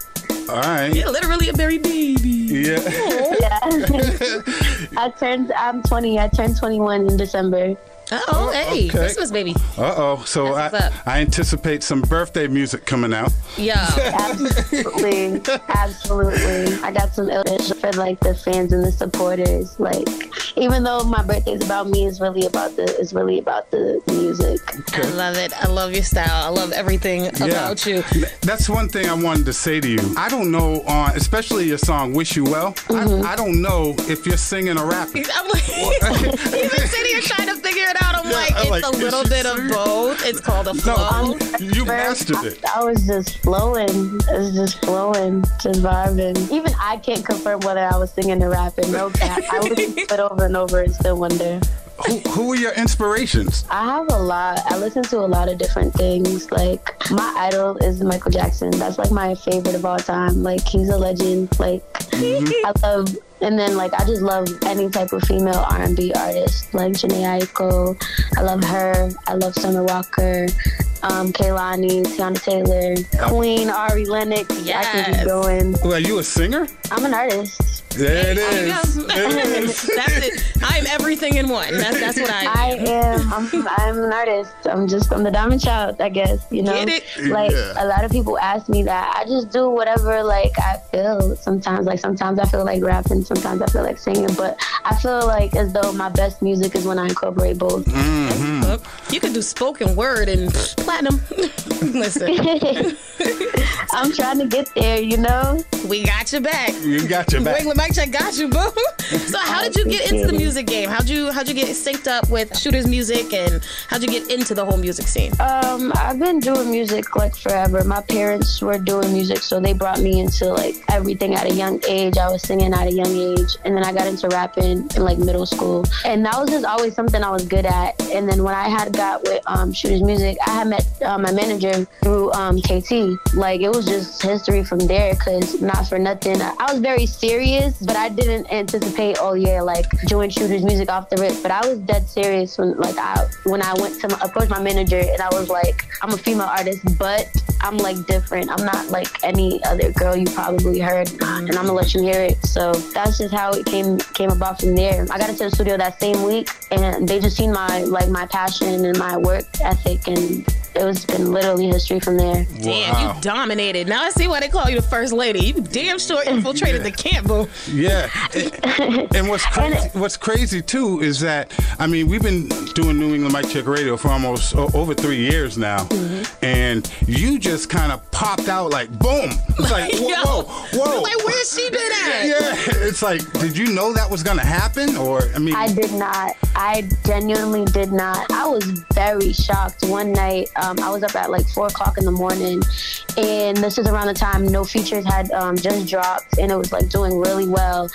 All right. You're literally a berry baby. Yeah. yeah. I turned. I'm 20. I turned 21 in December. Oh, hey, Christmas baby. Uh oh. So I. I anticipate some birthday music coming out. Yeah. Absolutely, absolutely. I got some illness for like the fans and the supporters. Like, even though my birthday's about me, it's really about the. It's really about the music. I love it. I love your style. I love everything about you. That's one thing I wanted to say to you. I don't know on, especially your song "Wish You Well." Mm-hmm. I, I don't know if you're singing or rapping. I'm like, he's been sitting here trying to figure it out. I'm like, I'm it's like, a little she bit of both. It's called a flow. you mastered it. I was just flowing. It was just flowing, just vibing. Even I can't confirm whether I was singing or rapping. No cap. I listen to it over and over and still wonder. Who, who are your inspirations? I have a lot. I listen to a lot of different things. Like my idol is Michael Jackson. That's like my favorite of all time. Like he's a legend. Like mm-hmm. I love. And then like I just love any type of female R&B artist, like Jhené Aiko. I love her. I love Summer Walker, um, Kehlani, Teyana Taylor, Queen, Ari Lennox. I can keep going. Well, are you a singer? I'm an artist. There it There you is. go. There it is. that's it. I am everything in one. That's that's what I I am. am. I'm, I'm an artist. I'm just. I'm the diamond child. I guess. You know. Get it? Like Yeah. a lot of people ask me that. I just do whatever like I feel. Sometimes like sometimes I feel like rapping. Sometimes I feel like singing. But I feel like as though my best music is when I incorporate both. You can do spoken word and platinum. Listen, I'm trying to get there. You know. we got your back. You got your back. Winglet Mike Check got you, boo. So how did you get into the music game? How'd you how'd you get synced up with Shooter's music and how'd you get into the whole music scene? Um, I've been doing music like forever. My parents were doing music, so they brought me into like everything at a young age. I was singing at a young age, and then I got into rapping in like middle school, and that was just always something I was good at. And then when I had got with um, Shooters Music, I had met uh, my manager through um, KT. Like it was just history from there, cause not for nothing, I was very serious, but I didn't anticipate. Oh yeah, like doing Shooters Music off the rip. But I was dead serious when like I when I went to approach my manager and I was like, I'm a female artist, but I'm like different. I'm not like any other girl you probably heard, and I'm gonna let you hear it. So that's just how it came came about from there. I got into the studio that same week, and they just seen my like my passion and my work ethic, and it was been literally history from there. Damn, you dominated. Now I see why they call you the first lady. You damn sure infiltrated the camp, boo. Yeah, and, and what's crazy, what's crazy too is that I mean we've been doing New England Mic Check Radio for almost o- over three years now, Mm-hmm. and you just kind of popped out like boom. It's like whoa, Yo, whoa, whoa. Like where's she been at? Yeah, it's like, did you know that was gonna happen, or I mean, I did not. I genuinely did not. I was very shocked. One night, um, I was up at like four o'clock in the morning, and this is around the time No Features had um, just dropped, and it was like doing really well.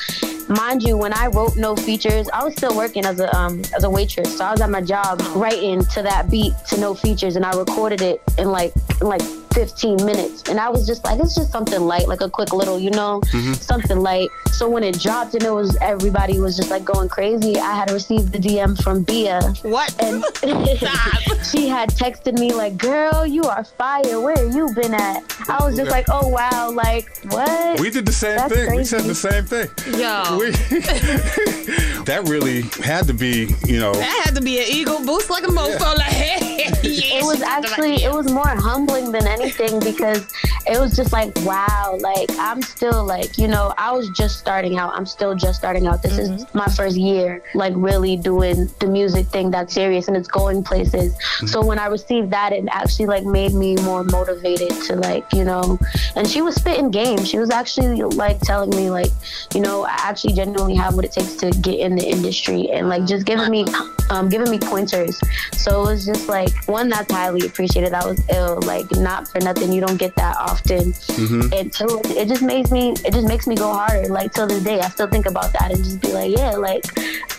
Mind you, when I wrote No Features, I was still working as a um, as a waitress, so I was at my job writing to that beat to No Features, and I recorded it in like in like 15 minutes, and I was just like, it's just something light, like a quick little, you know, Mm-hmm. something light. So when it dropped and it was everybody was just like going crazy, I had received the DM from Bia. What? And she had texted me like, "Girl, you are fire. Where you been at?" I was just like, "Oh wow, like what?" we did the same That's thing. We said the same thing. Yo. We, that really had to be, you know. That had to be an ego boost like a mofo. Like, hey, it was actually it was more humbling than anything because it was just like wow like i'm still like you know i was just starting out. I'm still just starting out. This is my first year like really doing the music thing that's serious and it's going places. So when i received that it actually like made me more motivated to like you know and she was spitting game. She was actually like telling me like you know i actually genuinely have what it takes to get in the industry and like just giving me um, giving me pointers. So it was just like one that's highly appreciated. That was ill like not for nothing. You don't get that often Mhm. and two it just makes me it just makes me go harder like till this day i still think about that and just be like yeah like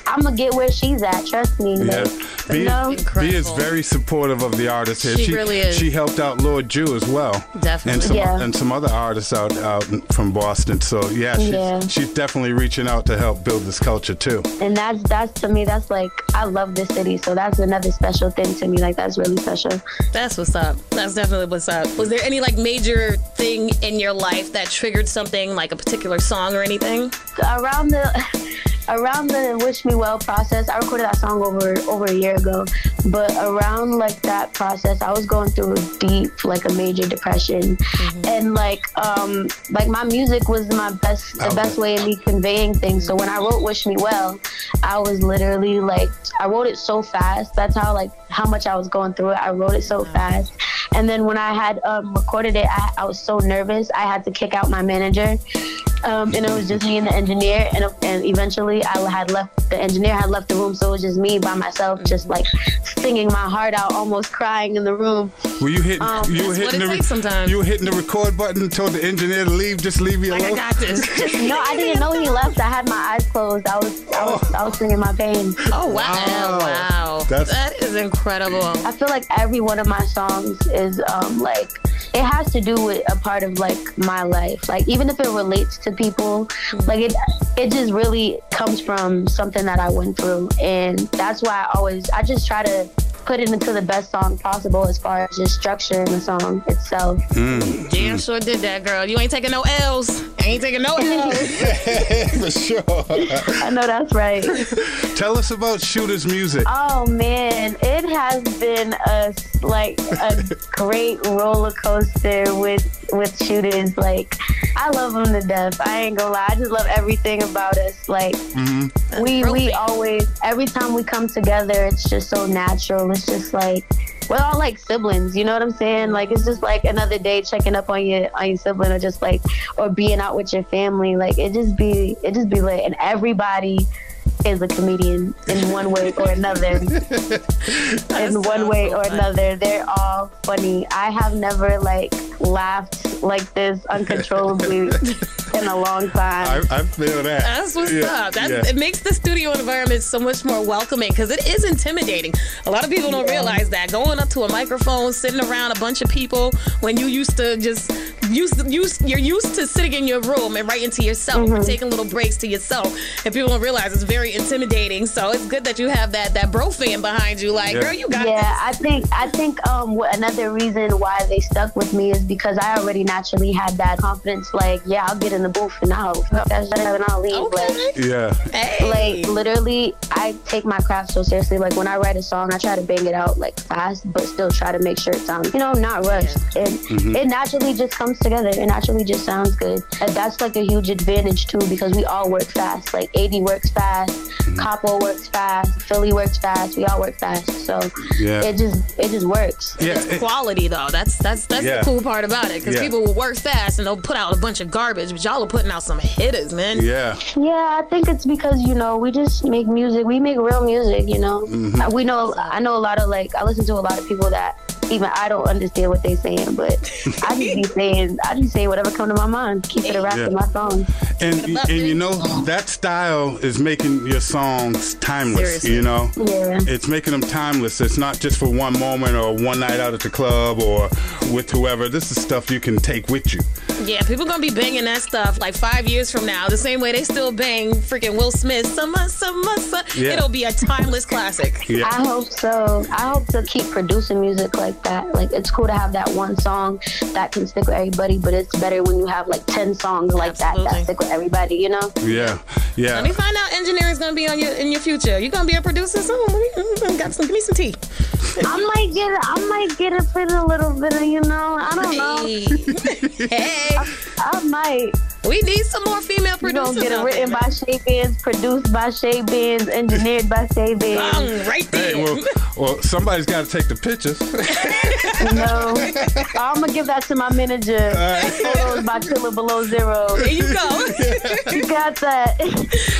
i'm gonna get where she's at trust me Yeah, like, B, you know B is very supportive of the artists here. She really is. She helped out Lord Jew as well, Definitely. and some Yeah. and some other artists out out from Boston. So yeah, she's, Yeah. she's definitely reaching out to help build this culture too. and that's that's to me that's like i love this city so that's another special thing to me like that's really special That's what's up. That's definitely what's up. Was there any like major thing in your life that triggered something like a particular song or anything? around the around the wish me well process i recorded that song over over a year ago. But around like that process i was going through a deep like a major depression. And like um like my music was my best the best way of me conveying things. So when i wrote wish me well i was literally like i wrote it so fast. That's how like how much i was going through it. I wrote it so fast and then when i had um, recorded it I, I was so nervous. I had to kick out my manager. Um, and it was just me and the engineer. And, and eventually i had left the engineer had left the room. So it was just me by myself just like singing my heart out almost crying in the room Were you hitting? Um, you were that's what hitting it the takes sometimes. you were hitting the record button and told the engineer to leave. Just leave me alone. I got this. no i didn't know he left i had my eyes closed i was i was, I was singing my pain oh wow wow, That's- that is incredible I feel like every one of my songs is um, like it has to do with a part of like my life. Like even if it relates to people, mm-hmm. like it it just really comes from something that I went through, and that's why I always I just try to put it into the best song possible as far as just structuring the song itself. Mm. Damn sure did that, girl. You ain't taking no L's. Ain't taking no L's. For sure. I know that's right. Tell us about Shooter's music. Oh man, it has been a like a great roller coaster with with shooters. Like I love them to death. I ain't gonna lie. I just love everything about us. Like Mm-hmm. we we always every time we come together, it's just so natural. It's just like we're all like siblings. You know what I'm saying? Like it's just like another day checking up on your on your sibling, or just like or being out with your family. Like it just be it just be lit, and everybody is a comedian in one way or another. in one way or another, they're all funny. I have never like laughed like this uncontrollably in a long time. I, I feel that. That's what's Yeah, up. That's, yeah. It makes the studio environment so much more welcoming because it is intimidating. A lot of people don't Yeah. realize that going up to a microphone, sitting around a bunch of people when you used to just used used you're used to sitting in your room and writing to yourself, Mm-hmm. and taking little breaks to yourself, and people don't realize it's very intimidating. So it's good that you have that that bro fan behind you. Like, girl, you got yeah, I think I think um another reason why they stuck with me is because I already naturally had that confidence. Like, yeah, I'll get in the booth and I'll that's and I'll leave. Like, Yeah. like literally, I take my craft so seriously. Like when I write a song, I try to bang it out like fast, but still try to make sure it sounds, you know, not rushed. And Mhm. it naturally just comes together. It naturally just sounds good. And that's like a huge advantage too because we all work fast. Like 80 works fast, Capo works fast, Philly works fast. We all work fast. So Yeah. it just it just works. it's quality though. That's that's that's Yeah. the cool part about it because Yeah. people will work fast and they'll put out a bunch of garbage, but y'all are putting out some hitters, man. Yeah. Yeah, I think it's because you know we just make music. We make real music. You know, Mhm. Uh, we know. I know a lot of like I listen to a lot of people that even I don't understand what they're saying, but I just be saying I just say whatever come to my mind. Keep it a rap Yeah. in my phone. And and you know that style is making your songs timeless. Seriously. You know, Yeah. it's making them timeless. It's not just for one moment or one night out at the club or with whoever. This is stuff you can take with you. Yeah, people gonna be banging that stuff like five years from now, the same way they still bang freaking Will Smith. Summer, summer, summer. Yeah. It'll be a timeless classic. I hope so. I hope to keep producing music like that. Like it's cool to have that one song that can stick with everybody, but it's better when you have like ten songs like that that stick with everybody. You know? Yeah, yeah. Let me find out engineering's gonna be on your in your future. You're gonna be a producer soon? Let me- mm, Got some, give me some tea. I might get it. I might get it for a little bit of you know. I don't know. hey, I, I might. We need some more female You producers. gonna get it written by Shay Bands, produced by Shay Bands, engineered by Shay Bands. Bang, right Hey, well, well, somebody's got to take the pictures. no, I'm gonna give that to my manager. Photos by Killer Below Zero. There you go. you got that.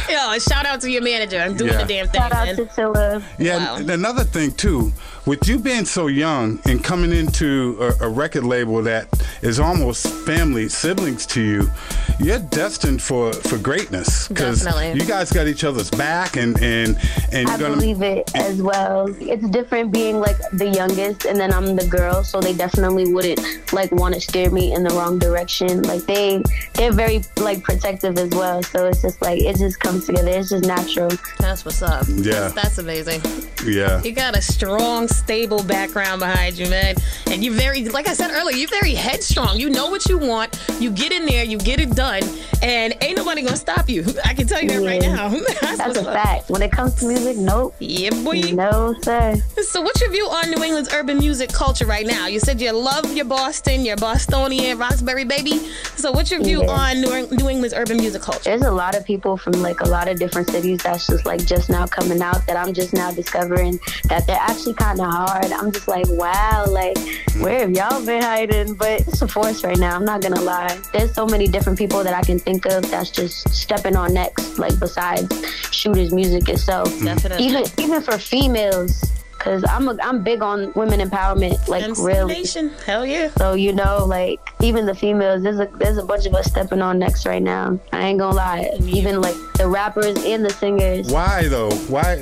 Yo, shout out to your manager. I'm doing Yeah. the damn thing. Shout out man. to Tilla. Yeah, and another thing too, with you being so young and coming into a, a record label that is almost family siblings to you, you're destined for for greatness because you guys got each other's back and and and I you're gonna believe it as well. It's different being like the youngest and then I'm the girl, so they definitely wouldn't like want to steer me in the wrong direction. Like they they're very like protective as well. So it's just like it just comes together. It's just natural. That's what's up. Yeah. That's, that's amazing. yeah. You got a strong, stable background behind you, man. And you're very, like I said earlier, you're very headstrong. You know what you want. You get in there, you get it done, and ain't nobody gonna stop you. I can tell you that right now. That's, That's a up. fact. When it comes to music, nope. Yeah, boy. No, sir. So, what's your view on New England's urban music culture right now? You said you love your Boston, your Bostonian, Roxbury baby. So, what's your view Yeah. on New, New England's urban music culture? There's a lot of people from like a lot of different cities that's just like just now coming out that I'm just now discovering that they're actually kind of hard. I'm just like, wow, like where have y'all been hiding? But it's a force right now. I'm not gonna lie. There's so many different people that I can think of that's just stepping on next, like besides shooters music itself. Definitely. Even even for females. Cause I'm a, I'm big on women empowerment, like MC really. Nation, hell yeah. So you know, like even the females, there's a there's a bunch of us stepping on next right now. I ain't gonna lie. Even like the rappers and the singers. Why though? Why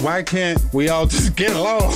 why can't we all just get along?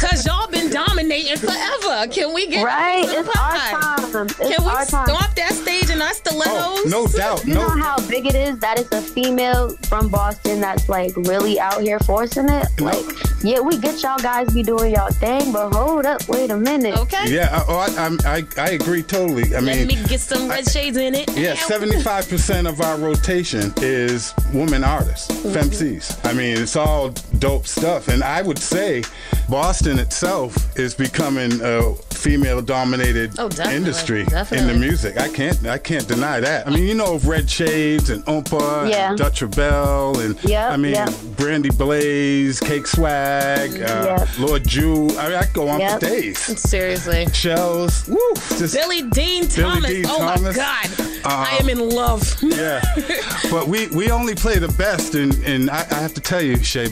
Cause y'all been dominating forever. Can we get Right, a piece of it's our time. It's Can we our time. stomp that stage and and our stilettos. Oh, no doubt. You No, know how big it is that it's a female from Boston that's like really out here forcing it? Like, yeah, we get y'all guys be doing y'all thing, but hold up, wait a minute. Okay. yeah, I, oh, I, I'm- I, I agree totally. I Let mean, me get some red shades in it. Yeah, seventy-five percent of our rotation is women artists, Mm-hmm. femcs. I mean, it's all dope stuff, and I would say Boston itself is becoming a female-dominated Oh, definitely, industry in the music. I can't, I can't deny that. I mean, you know, of Red Shaydez and Oompa, Yeah. and Dutch Rebel, and Yep, I mean, yep. Brandy Blaze, Cake Swag, uh, Yep. Lord Jew. I mean, I could go on Yep. for days. Seriously. Shells, woo, just Billy Dean Thomas. Dean oh my God. Uh, I am in love. Yeah, but we we only play the best, and and I, I have to tell you, Shay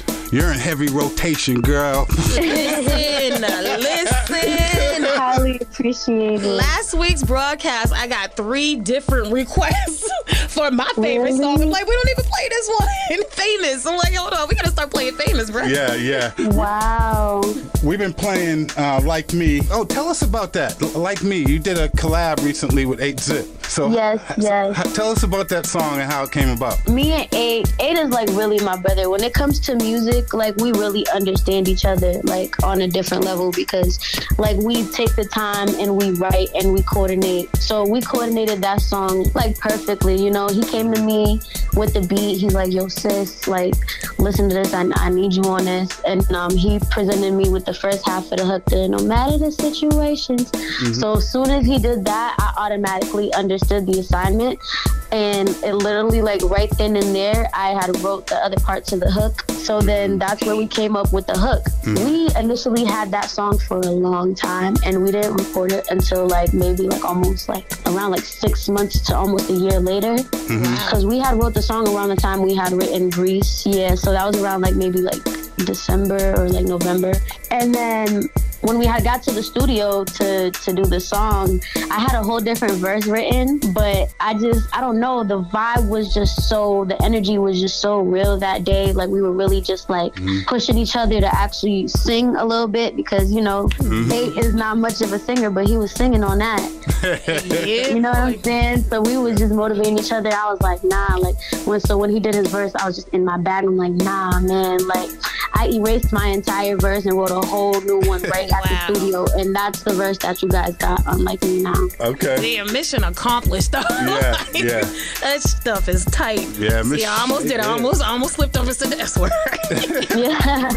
Benz, you're in heavy rotation, girl. listen, listen. Highly appreciated. Last week's broadcast, I got three different requests for my favorite song. I'm like, we don't even play this one. famous. I'm like, hold on, we gotta start playing famous, bro. yeah, yeah. Wow. We've been playing uh, like me. Oh, tell us about that. Like me, you did a collab recently with Eight Zip. So Yes, yes. h- tell us about that song and how it came about. Me and Eight, Eight is like really my brother. When it comes to music, like we really understand each other like on a different level because like we take the time and we write and we coordinate. So we coordinated that song like perfectly. You know, he came to me with the beat. He's like, "Yo, sis, like listen to this. I, I need you on this." And um, he presented me with the first half of the hook. The no matter the situations. Mhm. So as soon as he did that, I automatically understood the assignment. And it literally, like right then and there, I had wrote the other parts of the hook. So then that's where we came up with the hook. Mhm. We initially had that song for a long time, and we didn't record it until like maybe like almost like around like six months to almost a year later. Because we had wrote the song around the time we had written Grease. Yeah, so that was around like maybe like December or like November. And then when we had got to the studio to to do the song, I had a whole different verse written, but I just I don't know, the vibe was just so the energy was just so real that day. Like we were really just like Mhm. pushing each other to actually sing a little bit because you know, Mhm. Nate is not much of a singer, but he was singing on that. You know what I'm saying? So we was just motivating each other. I was like, nah, like when so when he did his verse, I was just in my bag. I'm like, nah, man, like I erased my entire verse and wrote a whole new one right at the studio, and that's the verse that you guys got on Like Me Now. Okay. Damn, mission accomplished. though. Yeah, Like, yeah. That stuff is tight. Yeah, See, Miss- I almost did. I almost, I almost slipped over to the S word. yeah.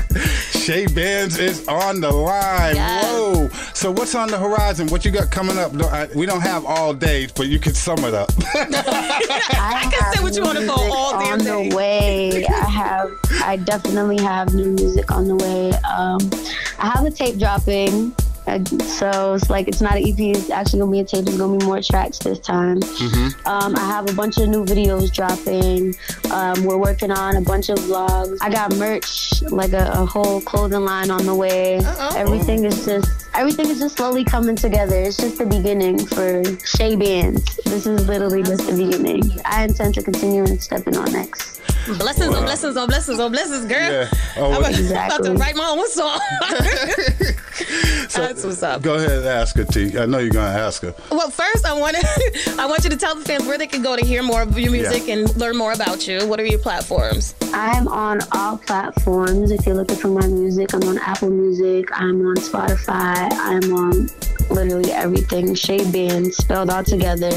Shay Benz is on the line. Whoa. So what's on the horizon? What you got coming up? We don't have all day, but you can sum it up. I can say what you wanna call all damn on the way. I have, I definitely have new music on the way. Um, I have a tape dropping. So it's like it's not an EP. It's actually gonna be a tape. It's gonna be more tracks this time. Um, I have a bunch of new videos dropping. Um, we're working on a bunch of vlogs. I got merch, like a, a whole clothing line on the way. Everything is just everything is just slowly coming together. It's just the beginning for Shay Bands. This is literally just the beginning. I intend to continue and stepping on next. Blessings Wow. on blessings on blessings on blessings, girl. Yeah. Oh, I'm about, Exactly. about to write my own song. so, That's what's up. Go ahead and ask her, T. I know you're going to ask her. Well, first I want to I want you to tell the fans where they can go to hear more of your music Yeah. and learn more about you. What are your platforms? I'm on all platforms. If you're looking for my music, I'm on Apple Music. I'm on Spotify. I'm on literally everything. Shay Band spelled all together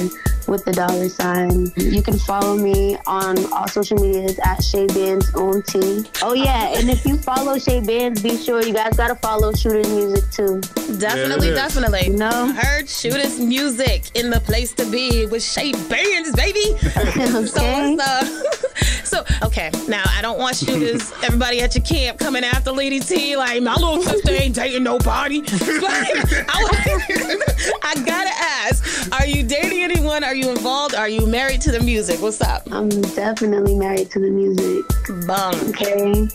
with the dollar sign. You can follow me on all social medias at Shay Bands on T. Oh yeah, and if you follow Shay Bands, be sure you guys gotta follow Shooter's music too. Definitely, definitely. No. Heard Shooters music in the place to be with Shay Bands, baby. So, it's, uh, so okay, now I don't want shooters, everybody at your camp coming after Lady T, like my little sister ain't dating nobody. I, I gotta ask, are you dating anyone? Are you involved? Are you married to the music? What's up? I'm definitely married to the music. Bum. Okay.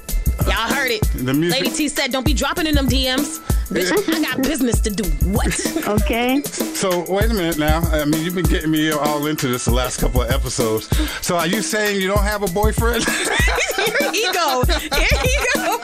Y'all heard it. The music- Lady T said, don't be dropping in them DMs. Bitch, I got business to do. What? Okay. So wait a minute now. I mean, you've been getting me all into this the last couple of episodes. So are you saying you don't have a boyfriend? Here he go. Here he go.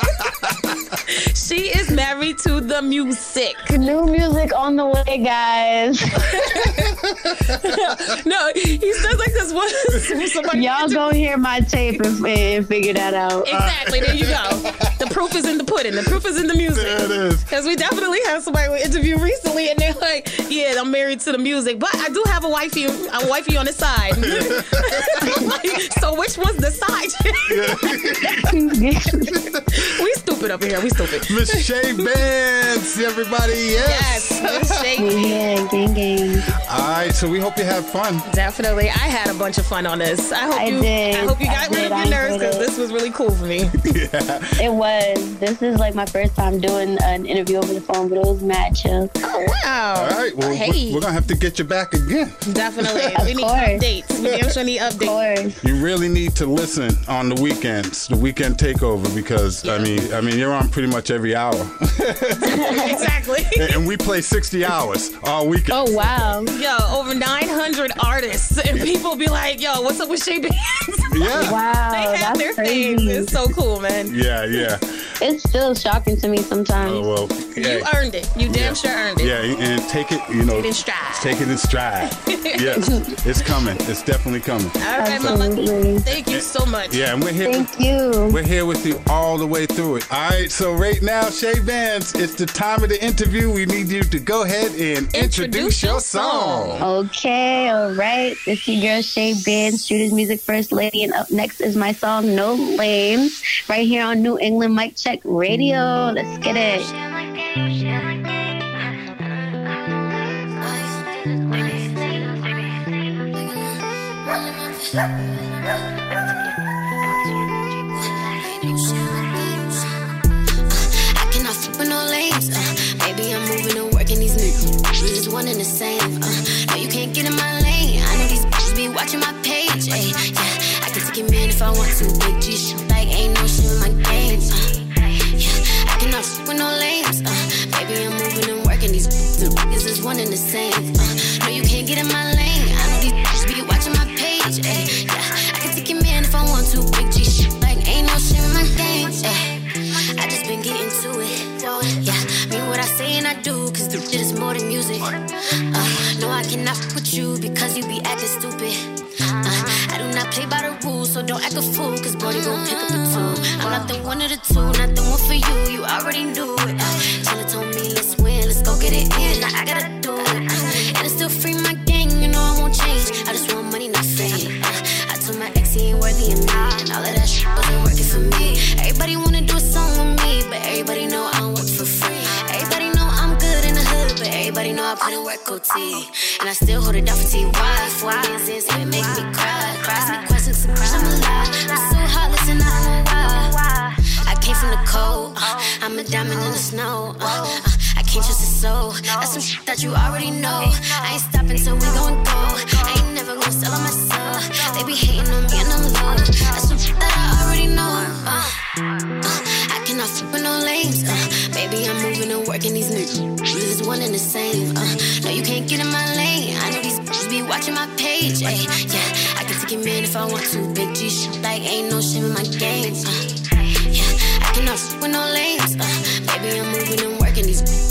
she is married to the music. New music on the way, guys. no, he says like this was somebody. Y'all go hear my tape and, and figure that out. Exactly. There you go. The proof is in the pudding. The proof is in the music. There it is. Because we definitely had somebody we interviewed recently, and they're like, "Yeah, I'm married to the music, but I do have a wifey, a wifey on the side." Like, so which one's the side? we stupid up here. We stupid. Miss Shay Vance, everybody. Yes. Yes, Miss Shay. Yeah, gang, gang. All right, so we hope you have fun. Definitely. I had a bunch of fun on this. I hope I you did. I hope you I got rid did. of I your nerves because this was really cool for me. Yeah. It was. This is like my first time doing an interview over the phone, but it was mad chill. Oh wow. All right. Well, hey. we're, we're gonna have to get you back again. Definitely. Of we need course. updates. We damn sure need updates. You really need to listen on the weekends, the weekend takeover, because I mean, I mean, you're on pretty much every hour, exactly. and and we play 60 hours all weekend. Oh wow. Yo, over 900 artists, and people be like, "Yo, what's up with Shay Bands?" Yeah. Wow, they have that's their crazy. things. It's so cool, man. Yeah, yeah. It's still shocking to me sometimes. Oh well. You earned it. You damn sure earned it. Yeah, and take it, you know, Take it in stride. Take it in stride. yes, it's coming. It's definitely coming. All right, Mama. Absolutely. Thank you so much. Yeah, and we're here. Thank you. We're here with you all the way through it. All right, so right now, Shay Vance, it's the time of the interview. We need you to go ahead and introduce, your song. Okay, all right. It's your girl Shay Benz, Shooters Music First Lady, and up next is my song No Lames, right here on New England Mic Check Radio. Let's get it. I cannot flip in no lanes. Maybe I'm moving or working these nights. We're just one and the same. No, you can't get in my lane. I know these bitches be watching my page. Ayy, yeah. I can take a man if I want to. Big G, like ain't no shit with my games. Yeah, I cannot flip in no lanes. Is one and the same. Uh, no, you can't get in my lane. I know these bitches be watching my page. Ay, yeah, I can take it man if I want to. Big G shit like ain't no shit in my games. Ay. I just been getting to it. Yeah, mean what I say and I do, cause the shit is more than music. Uh, no, I cannot fuck with you because you be acting stupid. Uh, I do not play by the rules, so don't act a fool, cause Brody gon' pick up a two. I'm not the one of the two, not the one for you, you already knew it. Uh, Taylor told me, let's get it in. Now I gotta do it. Uh, and it's still free my gang, you know I won't change. I just want money, not fame. Uh, I told my ex he ain't worthy of and all of that shit wasn't working for me. Everybody wanna do a song with me, but everybody know I don't work for free. Everybody know I'm good in the hood, but everybody know I put in work OT. And I still hold it down for TY. Why? Since it make me cry. Ask me questions, I'm alive. I'm so hot, listen, I don't know why. I came from the cold. uh, I'm a diamond in the snow. uh, I can't trust a soul. That's some shit that you already know. I ain't stopping till we gon' go. I ain't never gonna sell on myself. They be hating on me and I'm low. That's some shit that I already know. Uh, uh, I cannot flip with no lanes. Uh, baby, I'm moving and working these niggas. We is one and the same. Uh, no, you can't get in my lane. I know these bitches be watching my page. Ay, yeah, I can take it man if I want to. Big G shit like ain't no shame in my games. Uh, yeah, I cannot flip with no lanes. Uh, baby, I'm moving and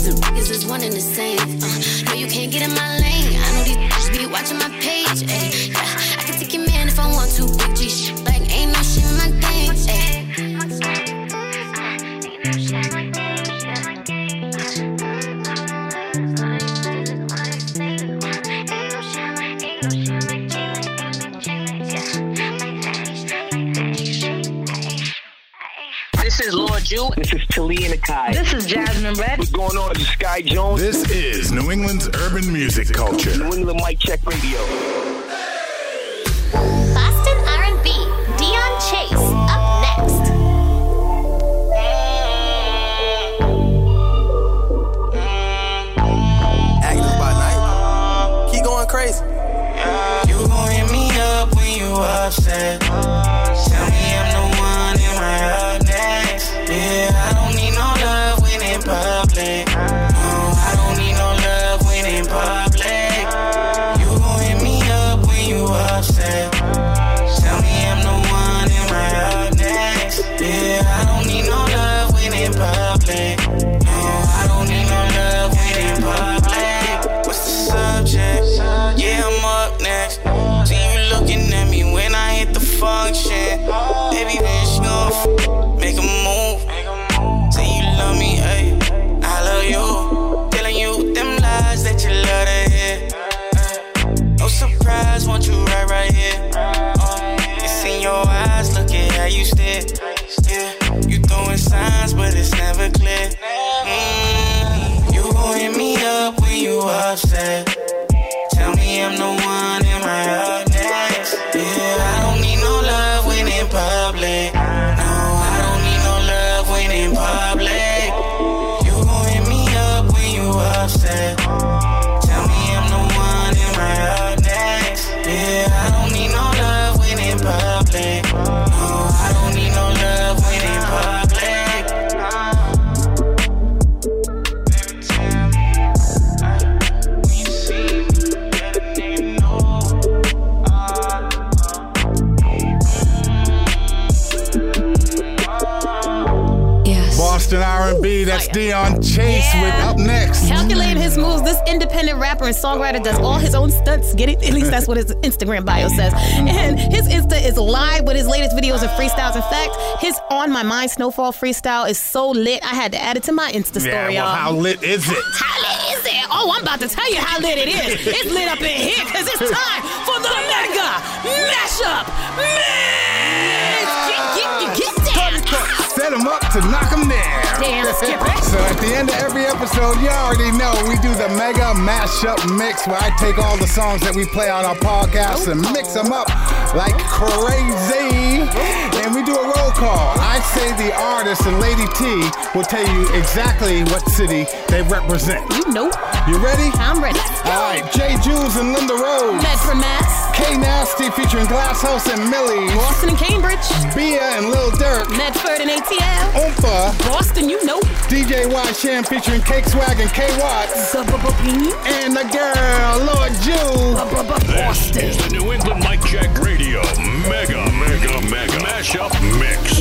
these niggas is one and the same. Uh, no, you can't get in my lane. I know these bitches be watching my page. Ay, is This is Talia Nakai. This is Jasmine Red. What's going on? This is Sky Jones. This is New England's urban music culture. New England Mic Check Radio. Dion Chase with up next. Calculating his moves, this independent rapper and songwriter does all his own stunts. Get it? At least that's what his Instagram bio says. And his Insta is live with his latest videos and freestyles. In fact, his On My Mind Snowfall freestyle is so lit, I had to add it to my Insta story, Yeah, well, y'all. how lit is it? How lit is it? Oh, I'm about to tell you how lit it is. It's lit up in here because it's time for the mega mashup mix. Set him up to knock him down. Damn, skip it. So at the end of every episode, you already know we do the mega mashup mix where I take all the songs that we play on our podcast and mix them up like crazy. And we do a roll call. I say the artist and Lady T will tell you exactly what city they represent. You know. You ready? I'm ready. All right, Jay Jules and Linda Rose. Medford, Mass. K Nasty featuring Glass House and Millie. Boston and Cambridge. Bia and Lil Durk. Medford and ATL. Oompa. Boston, you know. DJ Y Sham featuring Cake Swag and K Watts. And the girl, Lord Jew. This is the New England Mic Check Radio Mega Mega Mega Mashup Mix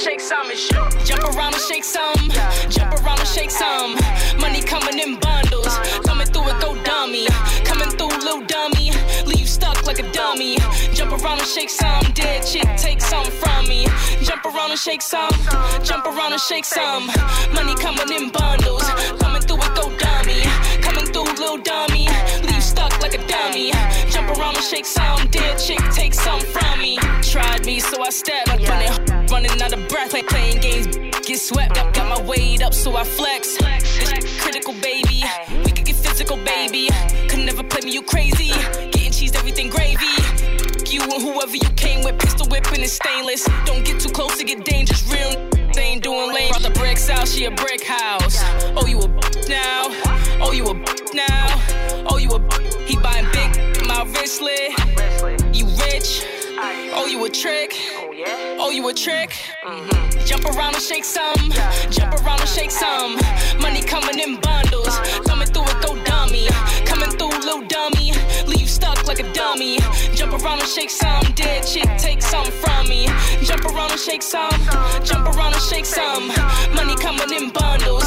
shake some. and Jump around and shake some. Jump around and shake some. Money coming in bundles. Coming through it, go dummy. Coming through, little dummy. Leave stuck like a dummy. Jump around and shake some. Dead chick, take some from me. Jump around and shake some. Jump around and shake some. Money coming in bundles. Coming through it, go dummy. Coming through, little dummy. Leave stuck like a dummy. Jump around and shake some. Dead chick, take some from me. Tried me, so I stepped. Like running, running out of breath. Like playing games, get swept. Got, got my weight up, so I flex. This critical, baby. We could get physical, baby. Could never play me, you crazy. Getting cheese, everything gravy. You and whoever you came with, pistol whipping is stainless. Don't get too close to get dangerous. Real they ain't doing lame. Brought the bricks out, she a brick house. Oh, you a now? Oh, you a now? Oh, you a he buying big, my wristlet. You rich? Oh, you a trick? Oh, you a trick? Jump around and shake some. Jump around and shake some. Money coming in bundles. Coming through it, go dummy. Coming through, little dummy. Leave you stuck like a dummy. Jump around and shake some. Dead chick, take some from me. Jump around and shake some. Jump around and shake some. Money coming in bundles.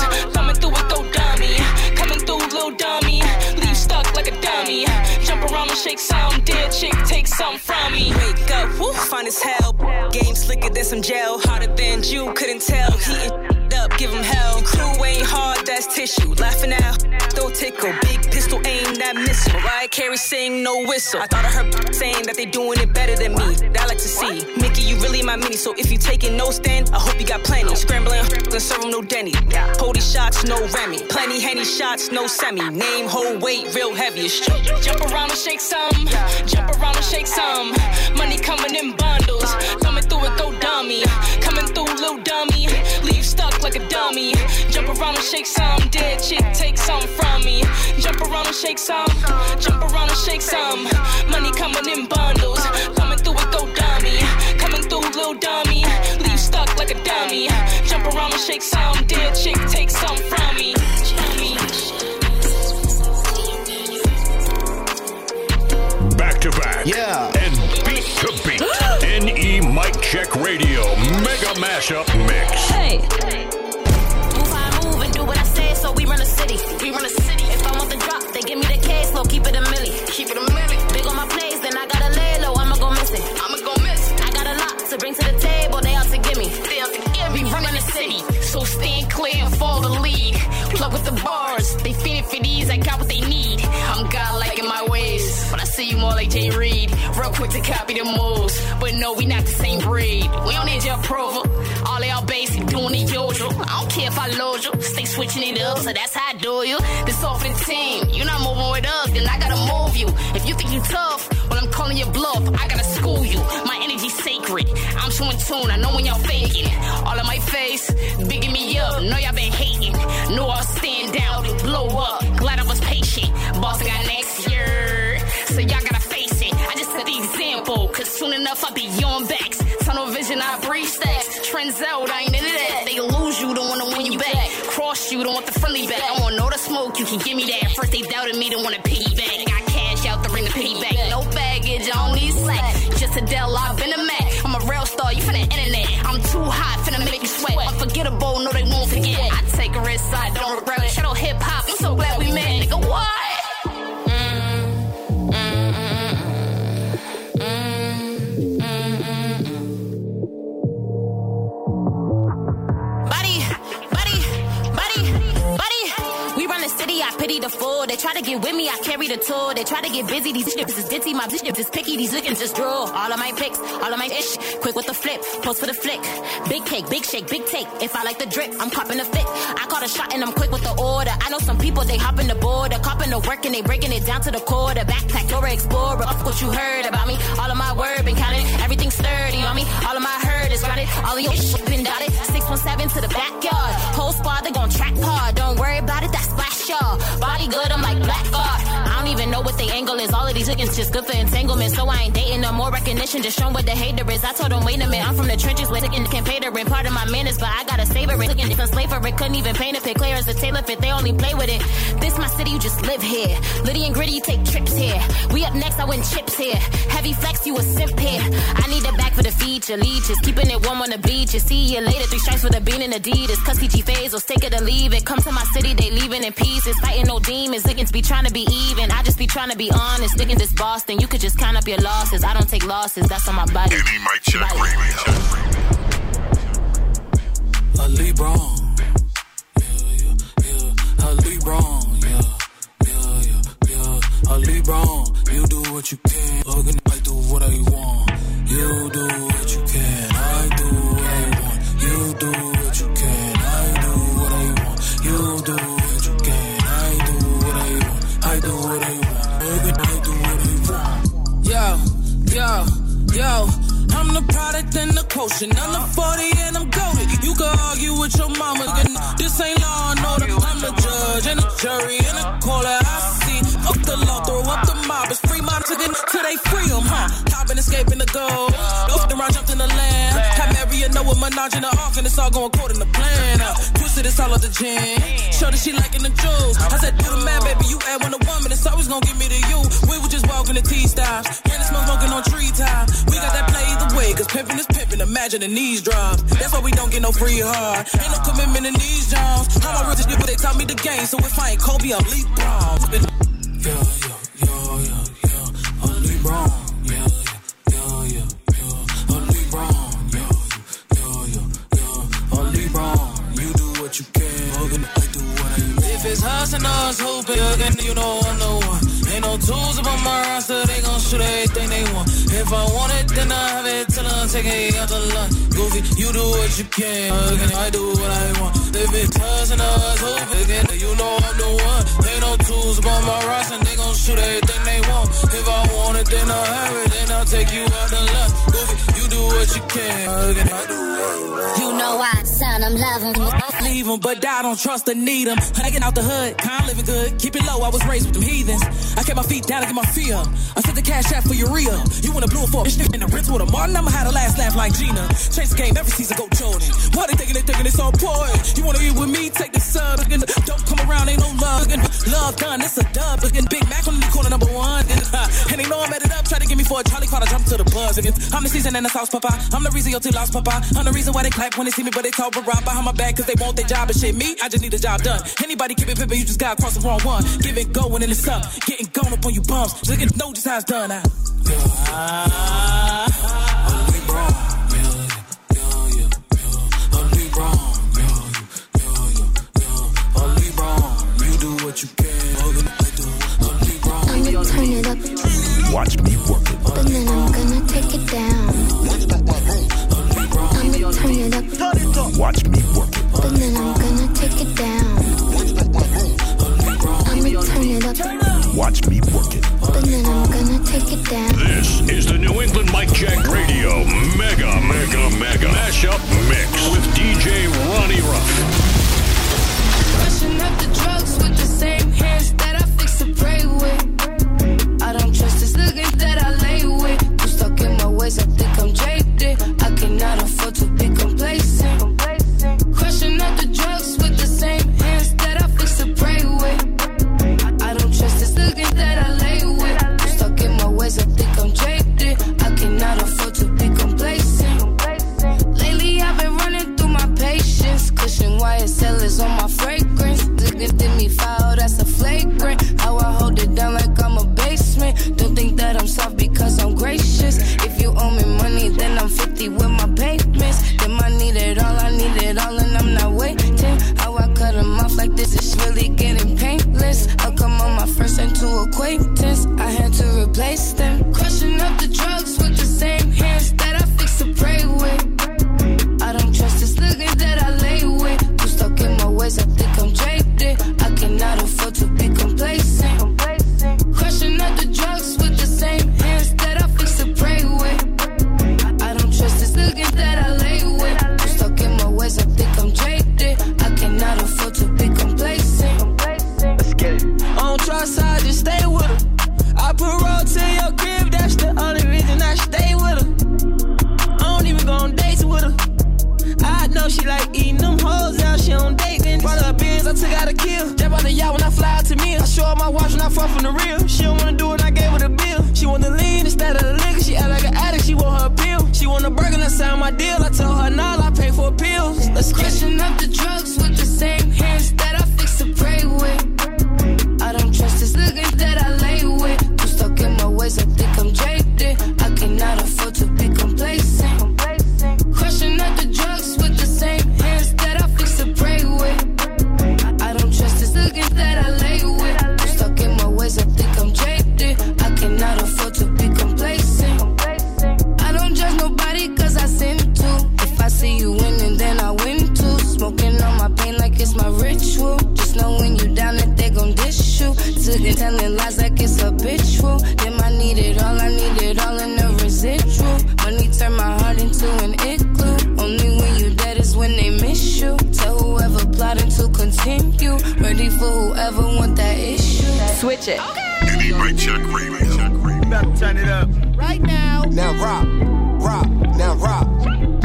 Shake some. Dead chick, take some from me. Wake up, woo, fine as hell. Game slicker than some gel. Harder than you couldn't tell. Heating up, give him hell. Crew ain't hard, that's tissue. Laughing out, don't tickle. Big pistol aim that missile. Mariah Carey sing no whistle. I thought I heard saying that they doing it better than me. That I like to see. Mickey, you really my mini. So if you taking no stand, I hope you got plenty. Scrambling and serve no Denny. Hold shots, no Remy. Plenty Henny shots, no semi. Name, whole weight, real heavy. Jump around and shake some. Jump around and shake some. Money coming in bundles. Coming through it, go dummy. Coming through, little dummy. Leave stuck like a dummy. Jump around and shake some. Dead chick, take some from me. Jump around and shake some. Jump around and shake some. Money coming in bundles. Coming through it, go dummy. Coming through, little dummy. Leave stuck like a dummy. Jump around and shake some. Dead chick, take some from me. Back to back. Yeah. And beat to beat. NE Mic Check Radio Mega Mashup Mix. Hey. Move how I move and do what I say, so we run a city. We run a city. Give me the case, low, keep it a milli. Keep it a milli. Big on my plays, then I gotta lay low, I'ma go miss it. I'ma go miss it. I got a lot to bring to the table, they out to give me. They out to give me. We run in the city, so stand clear and follow the lead. Plug with the bars, they feeding for these, I got what they need. See you more like Jay Reed. Real quick to copy the moves. But no, we not the same breed. We don't need your approval. All they all basic, doing the usual. I don't care if I load you. Stay switching it up, so that's how I do you. This for the team. You're not moving with us, then I gotta move you. If you think you tough, well, I'm calling you bluff. I gotta school you. My energy's sacred. I'm so in tune, I know when y'all faking. All on my face, bigging me up. Know y'all been hating. Know I'll stand down, and blow up. Glad I was patient. Boss I got next year. So y'all gotta face it. I just set the example, cause soon enough I'll be on backs. Tunnel vision, I breathe stacks. Trends out, I ain't into that. They lose you, don't wanna win you back. Cross you, don't want the friendly back. I want all the smoke, you can give me that. First they doubted me, don't wanna piggyback. Got cash out to bring the piggy back. No baggage, I don't need slack. Just a Dell, I've been a Mac. I'm a real star, you finna internet. I'm too hot, finna make you sweat. Unforgettable, no they won't forget. I take a risk, I don't regret. Shadow hip hop, get with me, I carry the tool. They try to get busy, these ships is ditzy. My bitch is picky, these lookings just draw. All of my pics, all of my ish. Quick with the flip, post for the flick. Big cake, big shake, big take. If I like the drip, I'm copping the fit. I caught a shot and I'm quick with the order. I know some people, they hopping the border. Copping the work and they breaking it down to the quarter. Backpack, Dora Explorer. Up what you heard about me. All of my word been counted. Everything sturdy on me. All of my heard is grounded. All of your shit been dotted. 617 to the backyard. Whole squad, they gon' track hard. Don't worry about it, that's splash y'all. Body good, I'm like black guard. What the angle is. All of these chickens just good for entanglement. So I ain't dating no more recognition. Just showing what the hater is. I told them, wait a minute, I'm from the trenches where chicken can pay the. Part of my manners, but I gotta savor it. Slave for it. Couldn't even paint a pic. Clear as a tailor fit. They only play with it. This my city, you just live here. Litty and gritty, you take trips here. We up next, I win chips here. Heavy flex, you a simp here. I need it back for the feature. Leeches, keeping it warm on the beach. You see you later. Three stripes with a bean and Adidas. Cause CG phase, or take it or leave it. Come to my city, they leaving in pieces. Fighting no demons. Lickens be trying to be even. I just be trying to be honest. Thinking this Boston, you could just count up your losses. I don't take losses, that's on my body. Any mic check radio. A Lebron. Yeah, yeah, yeah. A Lebron. Yeah, yeah, yeah, yeah. A Lebron. You do what you can. Again, I do what I want. You do what you Yo, yo. I'm the product and the quotient. I'm the 40 and I'm goaded. You can argue with your mama. This ain't law and order. I'm the judge and the jury and the caller. I see. Up the law, throw up the mob. It's free minds again till they free 'em, huh? Hopping, escaping the goal. Open around, jumped in the land. And Noah Minaj in the ark, and it's all going according to plan. It's all at the. Show that she liking the jewels. I said, do the man, baby. You add one a woman, it's always gonna give me to you. We were just walking the T styles. When the smoke smoking on tree top. We got that play either way, cause pimping is pimping. Imagine the knees drops. That's why we don't get no free hard. Ain't no commitment in these jobs. How my rich people, they taught me the game. So if I ain't Kobe, I'm Lee Brown. Yeah, yeah, yeah, yeah, yeah. I'm LeBron. What you can. Again, I do what I. If it's us and us hooping, you know I'm the one. No tools up on my roster, they gon' shoot everything they want. If I want it, then I have it till I'm taking it out the lunch. Goofy, you do what you can, again, I do what I want. It's us and us hooping, again, you know I'm the one. Ain't no tools up on my roster, they gon' shoot everything they want. If I want it, then I have it, then I'll take you out the lunch. Goofy, you do what you can, again, I do what I want. You know I sound, I'm loving. Leave 'em, but I don't trust or need 'em. I get out the hood, kind of living good. Keep it low, I was raised with them heathens. I kept my feet down and get my feet up. I set the cash out for urea. You wanna blue for a bitch in the Ritz with a Martin? I'ma have the last laugh like Gina. Change the game every season, go Jordan. Why they thinking they thinking it's all point? You wanna eat with me? Take the sub. Don't come around, ain't no love. Love done, it's a dub. Again, Big Mac on the corner number one. And, uh, they know I'm at it up. Try to get me for a Charlie Carter, jump to the buzz. I'm the season and the sauce, papa. I'm the reason your team lost, papa. I'm the reason why they clap when they see me, but they talk but behind my back cause they want their job and shit. Me, I just need a job done. Anybody keep it pimpin', you just gotta cross the wrong one. Give it going and it's up. Getting gone up on you bums. Just get know just how it's done now. I'ma turn it up. Watch me And then I'm gonna take it down. I'ma turn it up. Watch me work it. But then I'm gonna take it down. Turn it up. Watch me work it. But then I'm gonna take it down. This is the New England Mic Check Radio Mega Mega Mega Mashup Mix with DJ Ronnie Ruff. Switch it. Any Mic Check Radio. About to turn it up. Right now. Now rock, rock, now rock.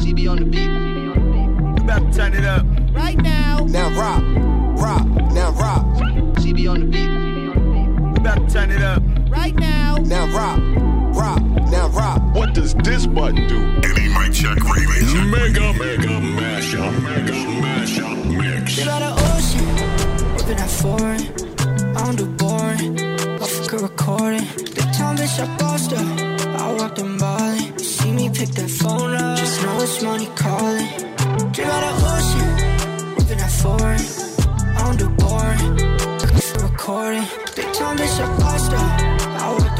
CB on the beat. About to turn it up. Right now. Now rock, rock, now rock. CB on the beat. We about to turn it up. Right now. Now rock, rock, now rock. What does this button do? Any Mic Check Radio. Mega Mega Mashup Mega Mashup Mix. Get out of ocean, whipping that foreign. I do boring. Off a recording. Big time bitch, I bossed her. I walked in Bali. See me pick that phone up. Just know it's money calling. Drink out of ocean, whipping that foreign. I don't do boring. Off a recording. Big time bitch, I bossed her. I walked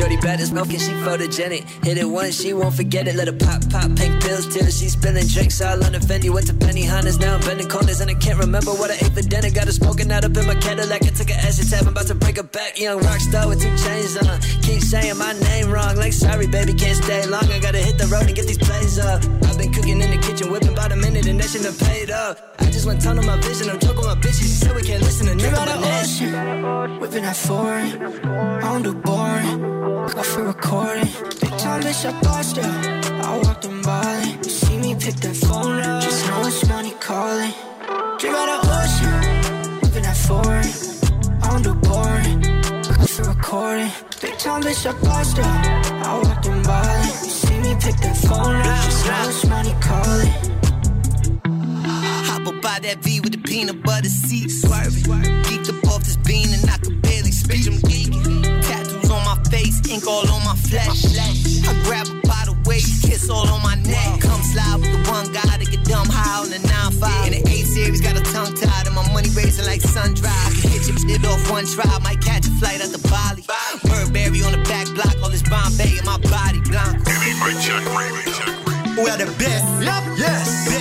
Shorty bad as milk and she photogenic. Hit it once, she won't forget it. Let her pop, pop, pink pills till she's spilling drinks all on the Fendi. Went to Penny Hunters, now I'm bending corners and I can't remember what I ate for dinner. Got her smoking out up in my Cadillac. I took an acid tab, I'm about to break her back. Young rock star with two chains on. Keep saying my name wrong, like sorry baby, can't stay long. I gotta hit the road and get these plays up. I've been cooking in the kitchen, whipping about a minute and that shit done paid up. I just went tunnel my vision, I'm joking my bitches. She said we can't listen to nigga, of nah. ocean, whipping that foreign. I don't do boring. Off a recording. Big time bitch, I bossed her. I walked in Bali. You see me pick that phone up. Just know it's money calling. Drink out of ocean, whipping that foreign. I don't do boring. Off a recording. Big time bitch, I bossed her. I walked in Bali. You see me pick that phone up. Just know it's money calling. Hop up by that V with the peanut butter seat swerving. Geeked up off this bean and I could barely speak. I'm geeking. Tattoos on my face, ink all on my flesh. I grab her by the waist, kiss all on my neck. Come slide with the one guy to get dumb high on the 9-5. In the 8 series, got a tongue tied and my money raising like sun dry. I can hit you It off one try, might catch a flight at the Bali. Burberry on the back block, all this Bombay in my body. Blanco. Mic check radio. We are the best. Yep. Yes. Best.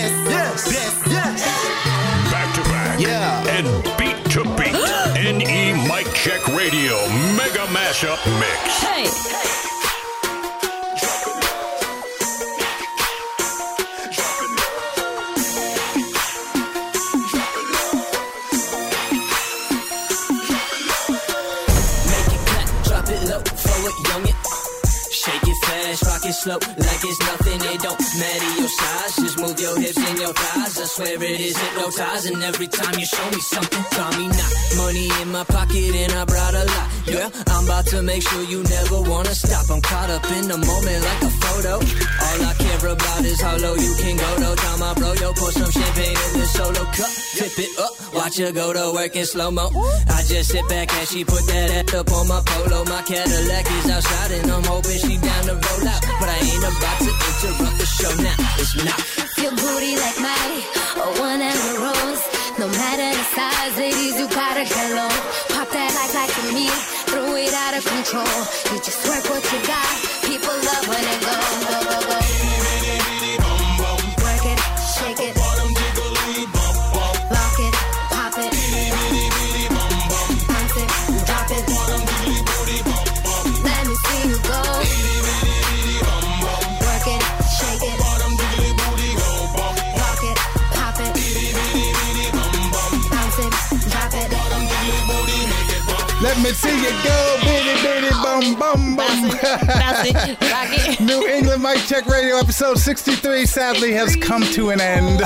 It fast, rock it slow, like it's nothing. It don't matter your size, just move your hips and your thighs. I swear it is hypnotizing every time you show me something. Call me not money in my pocket and I brought a lot. Girl, I'm about to make sure you never wanna stop. I'm caught up in the moment like a photo. All I care about is how low you can go. Though, time my bro, yo, pour some champagne in this solo cup. Tip it up, watch her go to work in slow mo. I just sit back and she put that ass up on my polo. My Cadillac is outside and I'm hoping she down to roll out. But I ain't about to interrupt the show now. It's not. Your booty like my or one and a rose. No matter the size, ladies, you gotta hello. Pop that like like to me, throw it out of control. You just work what you got. People love when it go, go, go, go. Let me see you go, bitty, bitty, bum, bum, bum. New England Mic Check Radio episode 63 sadly has come to an end.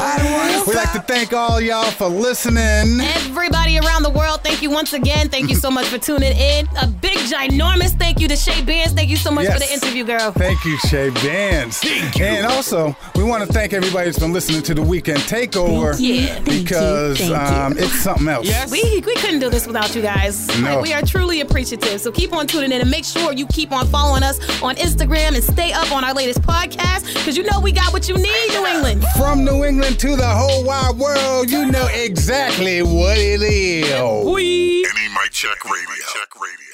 We'd like to thank all y'all for listening. Everybody around the world, thank you once again. Thank you so much for tuning in. A big, ginormous thank you to Shay Bands. Thank you so much for the interview, girl. Thank you, Shay Bands. And also, we want to thank everybody that's been listening to the Weekend Takeover. Yeah. Thank you. Because Thank you. um, it's something else. Yes. We, we couldn't do this without you guys. No. Like, we are truly appreciative. So keep on tuning in and make sure you keep on following us on Instagram and stay up on our latest podcast because you know we got what you need, New England. From New England to the whole wide world, you know exactly what it is. We. NE Mic Check Radio.